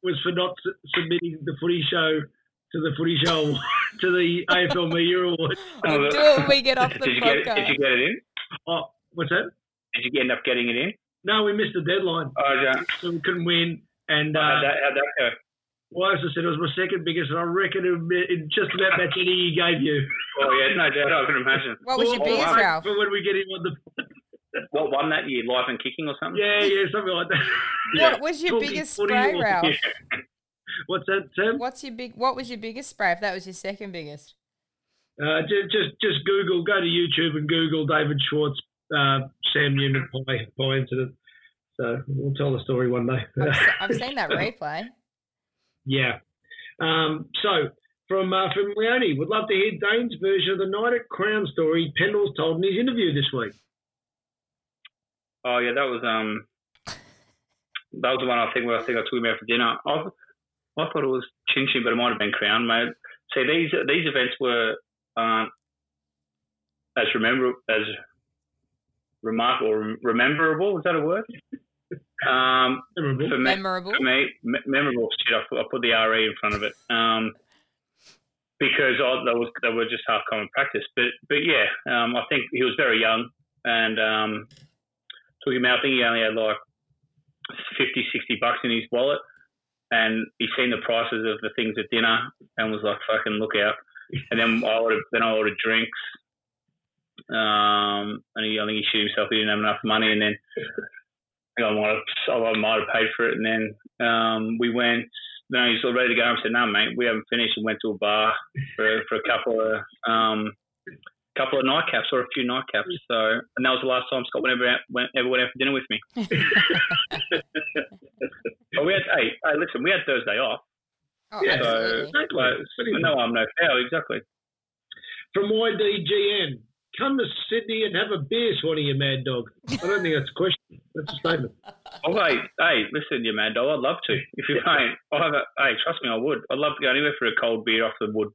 [SPEAKER 3] was for not su- submitting the footy show to the footy show to the AFL Media Award.
[SPEAKER 5] Oh,
[SPEAKER 4] We'll do it when we get off the
[SPEAKER 5] did you get. Did you get it in?
[SPEAKER 3] Oh, what's that?
[SPEAKER 5] Did you end up getting it in?
[SPEAKER 3] No, we missed the deadline,
[SPEAKER 5] Oh, yeah.
[SPEAKER 3] so we couldn't win. And
[SPEAKER 5] how'd,
[SPEAKER 3] uh,
[SPEAKER 5] that, how'd that go?
[SPEAKER 3] well, as I said, it was my second biggest, and I reckon it, it just about matched any he gave you.
[SPEAKER 5] Oh yeah, no doubt. I can imagine.
[SPEAKER 4] What was your biggest,
[SPEAKER 5] wow.
[SPEAKER 4] Ralph?
[SPEAKER 3] For when we get him on the
[SPEAKER 5] What won that year? Live and kicking or something?
[SPEAKER 3] yeah, yeah, something like that.
[SPEAKER 4] What was your
[SPEAKER 3] Talking
[SPEAKER 4] biggest spray,
[SPEAKER 3] or-
[SPEAKER 4] Ralph?
[SPEAKER 3] What's that, Sam?
[SPEAKER 4] What's your big? What was your biggest spray? If that was your second biggest,
[SPEAKER 3] Uh, just, just, just Google, go to YouTube and Google David Schwarz, uh, Sam Newman pie, pie incident. So we'll tell the story one day.
[SPEAKER 4] I've, se- I've seen that replay.
[SPEAKER 3] yeah. Um, so from uh, from Leone, would love to hear Dane's version of the night at Crown story Pendle's told in his interview this week.
[SPEAKER 5] Oh yeah, that was um, that was the one I think where I think I took him out for dinner. I, I thought it was Chin Chin, but it might have been Crown, mate. See, these these events were um, as remember as remarkable, rem- rememberable. Is that a word? Um,
[SPEAKER 3] Memorable.
[SPEAKER 5] for me,
[SPEAKER 4] Memorable.
[SPEAKER 5] for me, me- memorable shit. I put, I put the re in front of it. Um, because I, that was they were just half common practice. But but yeah, um, I think he was very young and um, took him out. I think he only had like 50, 60 bucks in his wallet, and he seen the prices of the things at dinner and was like, "Fucking look out!" And then I ordered then I ordered drinks. Um, and he, I think he shit himself. He didn't have enough money, and then I might have, I might have paid for it. And then um, we went. No, he's all ready to go. I said, "No, mate, we haven't finished." And went to a bar for for a couple of um, couple of nightcaps or a few nightcaps. So, and that was the last time Scott went ever out, went, ever went out for dinner with me. but we had, hey, hey, listen, we had Thursday off.
[SPEAKER 4] Oh,
[SPEAKER 3] Yeah.
[SPEAKER 4] absolutely.
[SPEAKER 3] Exactly.
[SPEAKER 5] Like,
[SPEAKER 3] Pretty
[SPEAKER 5] no harm, no foul. Exactly.
[SPEAKER 3] From YDGN, come to Sydney and have a beer, Swanee, you mad dog. I don't think that's a question. That's a statement.
[SPEAKER 5] Oh, hey, hey, listen, you mad dog. I'd love to. If you ain't, I'll have a, hey, trust me, I would. I'd love to go anywhere for a cold beer off the wood.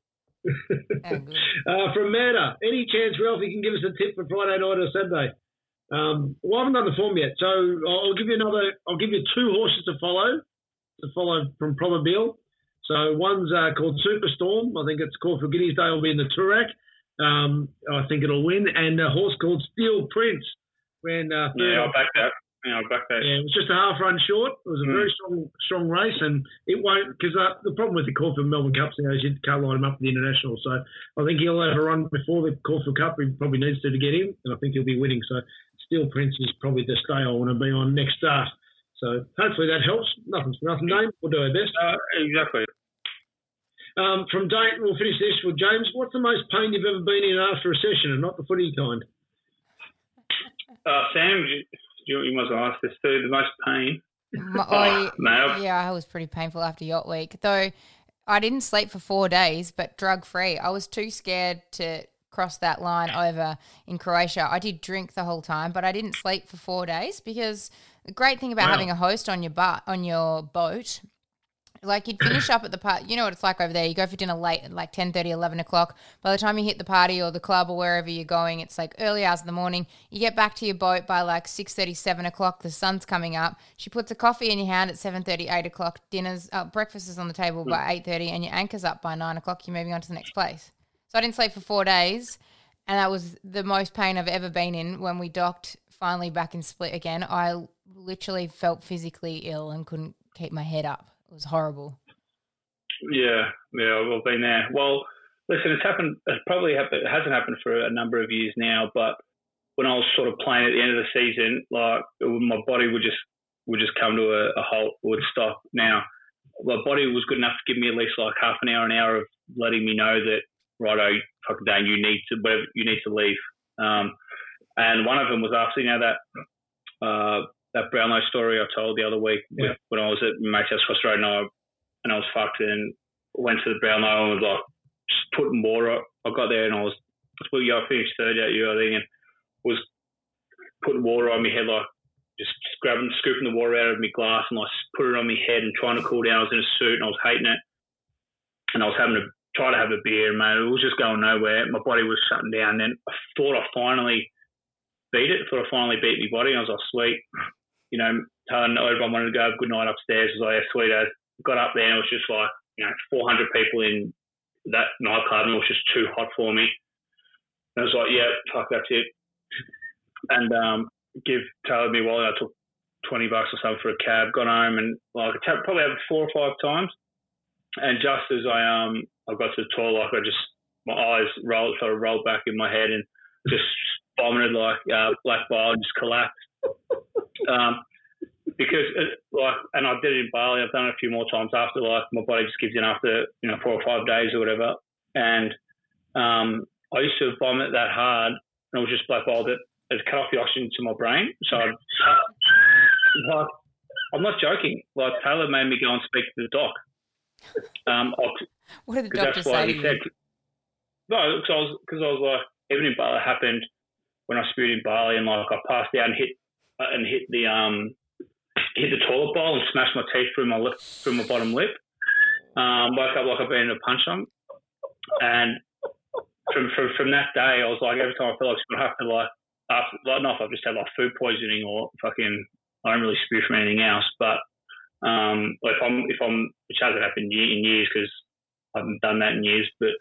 [SPEAKER 3] Uh, from Matter, any chance Ralphie can give us a tip for Friday night or Saturday? Um, well, I haven't done the form yet, so I'll I'll give you another. I'll give you two horses to follow. To follow from Probabile. So one's uh, called Superstorm. I think it's called for Guineas Day. Will be in the Toorak. Um, I think it'll win. And a horse called Steel Prince. When uh, third
[SPEAKER 5] Yeah, I'll back that. Yeah, I'll back that.
[SPEAKER 3] yeah, it was just a half run short. It was a
[SPEAKER 5] Mm.
[SPEAKER 3] very strong, strong race, and it won't because uh, the problem with the Caulfield Melbourne Cups now is you can't line him up for the international. So I think he'll have a run before the Caulfield Cup. He probably needs to to get in, and I think he'll be winning. So Steel Prince is probably the stay I want to be on next start. So hopefully that helps. Nothing's for nothing, Dane. We'll do our best.
[SPEAKER 5] Uh, exactly.
[SPEAKER 3] Um, from Dane, we'll finish this with James. What's the most pain you've ever been in after a session, and not the footy kind?
[SPEAKER 5] Uh, Sam, you, you, you must ask this too. The most pain.
[SPEAKER 4] My-
[SPEAKER 5] Oh,
[SPEAKER 4] I-
[SPEAKER 5] mate,
[SPEAKER 4] yeah, I was pretty painful after yacht week. Though I didn't sleep for four days, but drug free. I was too scared to cross that line over in Croatia. I did drink the whole time, but I didn't sleep for four days because the great thing about
[SPEAKER 3] Wow.
[SPEAKER 4] having a host on your butt on your boat. Like you'd finish up at the party. you know what it's like over there. You go for dinner late at like 10, 11 o'clock. By the time you hit the party or the club or wherever you're going, it's like early hours of the morning. You get back to your boat by like 6.30, 7 o'clock. The sun's coming up. She puts a coffee in your hand at 7.30, 8 o'clock. Dinner's, uh, breakfast is on the table by 8.30 and your anchor's up by 9 o'clock. You're moving on to the next place. So I didn't sleep for four days. And that was the most pain I've ever been in when we docked finally back in Split again. I literally felt physically ill and couldn't keep my head up. It was horrible.
[SPEAKER 5] Yeah, yeah, we've been there. Well, listen, it's happened. It probably happened, it hasn't happened for a number of years now. But when I was sort of playing at the end of the season, like my body would just would just come to a, a halt, would stop. Now, my body was good enough to give me at least like half an hour, an hour of letting me know that righto, fucking Dan, you need to whatever, you need to leave. Um, and one of them was after you know that uh, that Brownlow story I told the other week yeah. when I was at Mateus Cross Road and I and I was fucked and went to the Brownlow and was like just putting water. I got there and I was well, yeah, I finished third out year I think and was putting water on my head like just grabbing, scooping the water out of my glass and like put it on my head and trying to cool down. I was in a suit and I was hating it, and I was having to try to have a beer, and man. It was just going nowhere. My body was shutting down. Then I thought I finally beat it. I thought I finally beat my body. I was like, sweet, you know, telling everyone wanted to go have good night upstairs. I was like, yeah, sweet. Got up there and it was just like, you know, 400 people in that nightclub and it was just too hot for me. And I was like, yeah, fuck, that's it. And um, give Taylor me wallet. I took 20 bucks or something for a cab, got home and like probably had four or five times. And just as I um I got to the toilet, like I just my eyes rolled sort of rolled back in my head and just vomited like uh, black bile and just collapsed. um, because it, like, and I did it in Bali. I've done it a few more times after. Like my body just gives in after you know four or five days or whatever. And um, I used to vomit that hard, and it was just black bile that it cut off the oxygen to my brain. So I'd, like, I'm not joking. Like Taylor made me go and speak to the doc. Um,
[SPEAKER 4] what did the doctor say? Said,
[SPEAKER 5] no, because I was because I was like even in Bali happened when I spewed in Bali and like I passed out and hit uh, and hit the um hit the toilet bowl and smashed my teeth through my lip through my bottom lip. Um, woke up like I've been in a punch on, and from, from from that day I was like every time I felt like I have to like after, like, not if I've just had like food poisoning or fucking, I don't really spew from anything else. But um, if I'm, if I'm, which hasn't happened in years because I haven't done that in years, but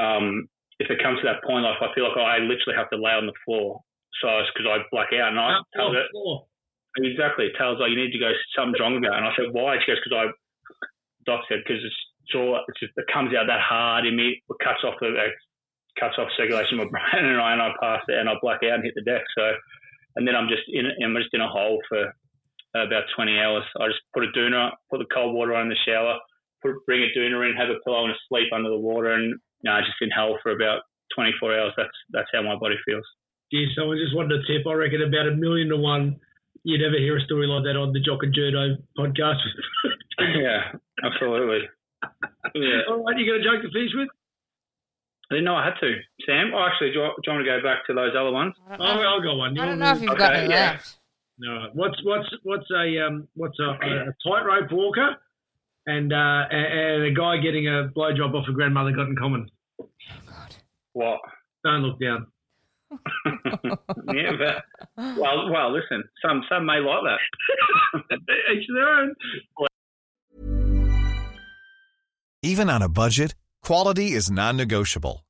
[SPEAKER 5] um, if it comes to that point, like I feel like I literally have to lay on the floor. So it's because I black out and I tell it. Exactly. It tells like you need to go something's wrong about. And I said, why? She goes, because I, doc said, because it's, it's all, it's just, it comes out that hard in me, it cuts off the, cuts off circulation in my brain, and I and I pass it and I black out and hit the deck. So, and then I'm just in I'm just in a hole for about 20 hours. I just put a doona, put the cold water on in the shower, put bring a doona in, have a pillow and a sleep under the water, and you know, just in hell for about 24 hours. That's that's how my body feels.
[SPEAKER 3] Yeah, someone just wanted a tip. I reckon about a million to one. You'd ever hear a story like that on the Jock and Judo podcast.
[SPEAKER 5] yeah, absolutely.
[SPEAKER 3] Yeah. All right, you got a joke to finish with?
[SPEAKER 5] I didn't know I had to. Sam, oh, actually, do you, do you want to go back to those other ones?
[SPEAKER 3] I'll, I'll go one.
[SPEAKER 4] You I don't know if you've okay, got any yeah. left.
[SPEAKER 3] No. What's what's what's a um what's a, a tightrope walker and uh and a guy getting a blowjob off a grandmother got in common?
[SPEAKER 4] Oh God.
[SPEAKER 5] What?
[SPEAKER 3] Don't look down.
[SPEAKER 5] yeah, but well, well, listen. Some some may like that.
[SPEAKER 3] Each their own.
[SPEAKER 7] Even on a budget. Quality is non-negotiable.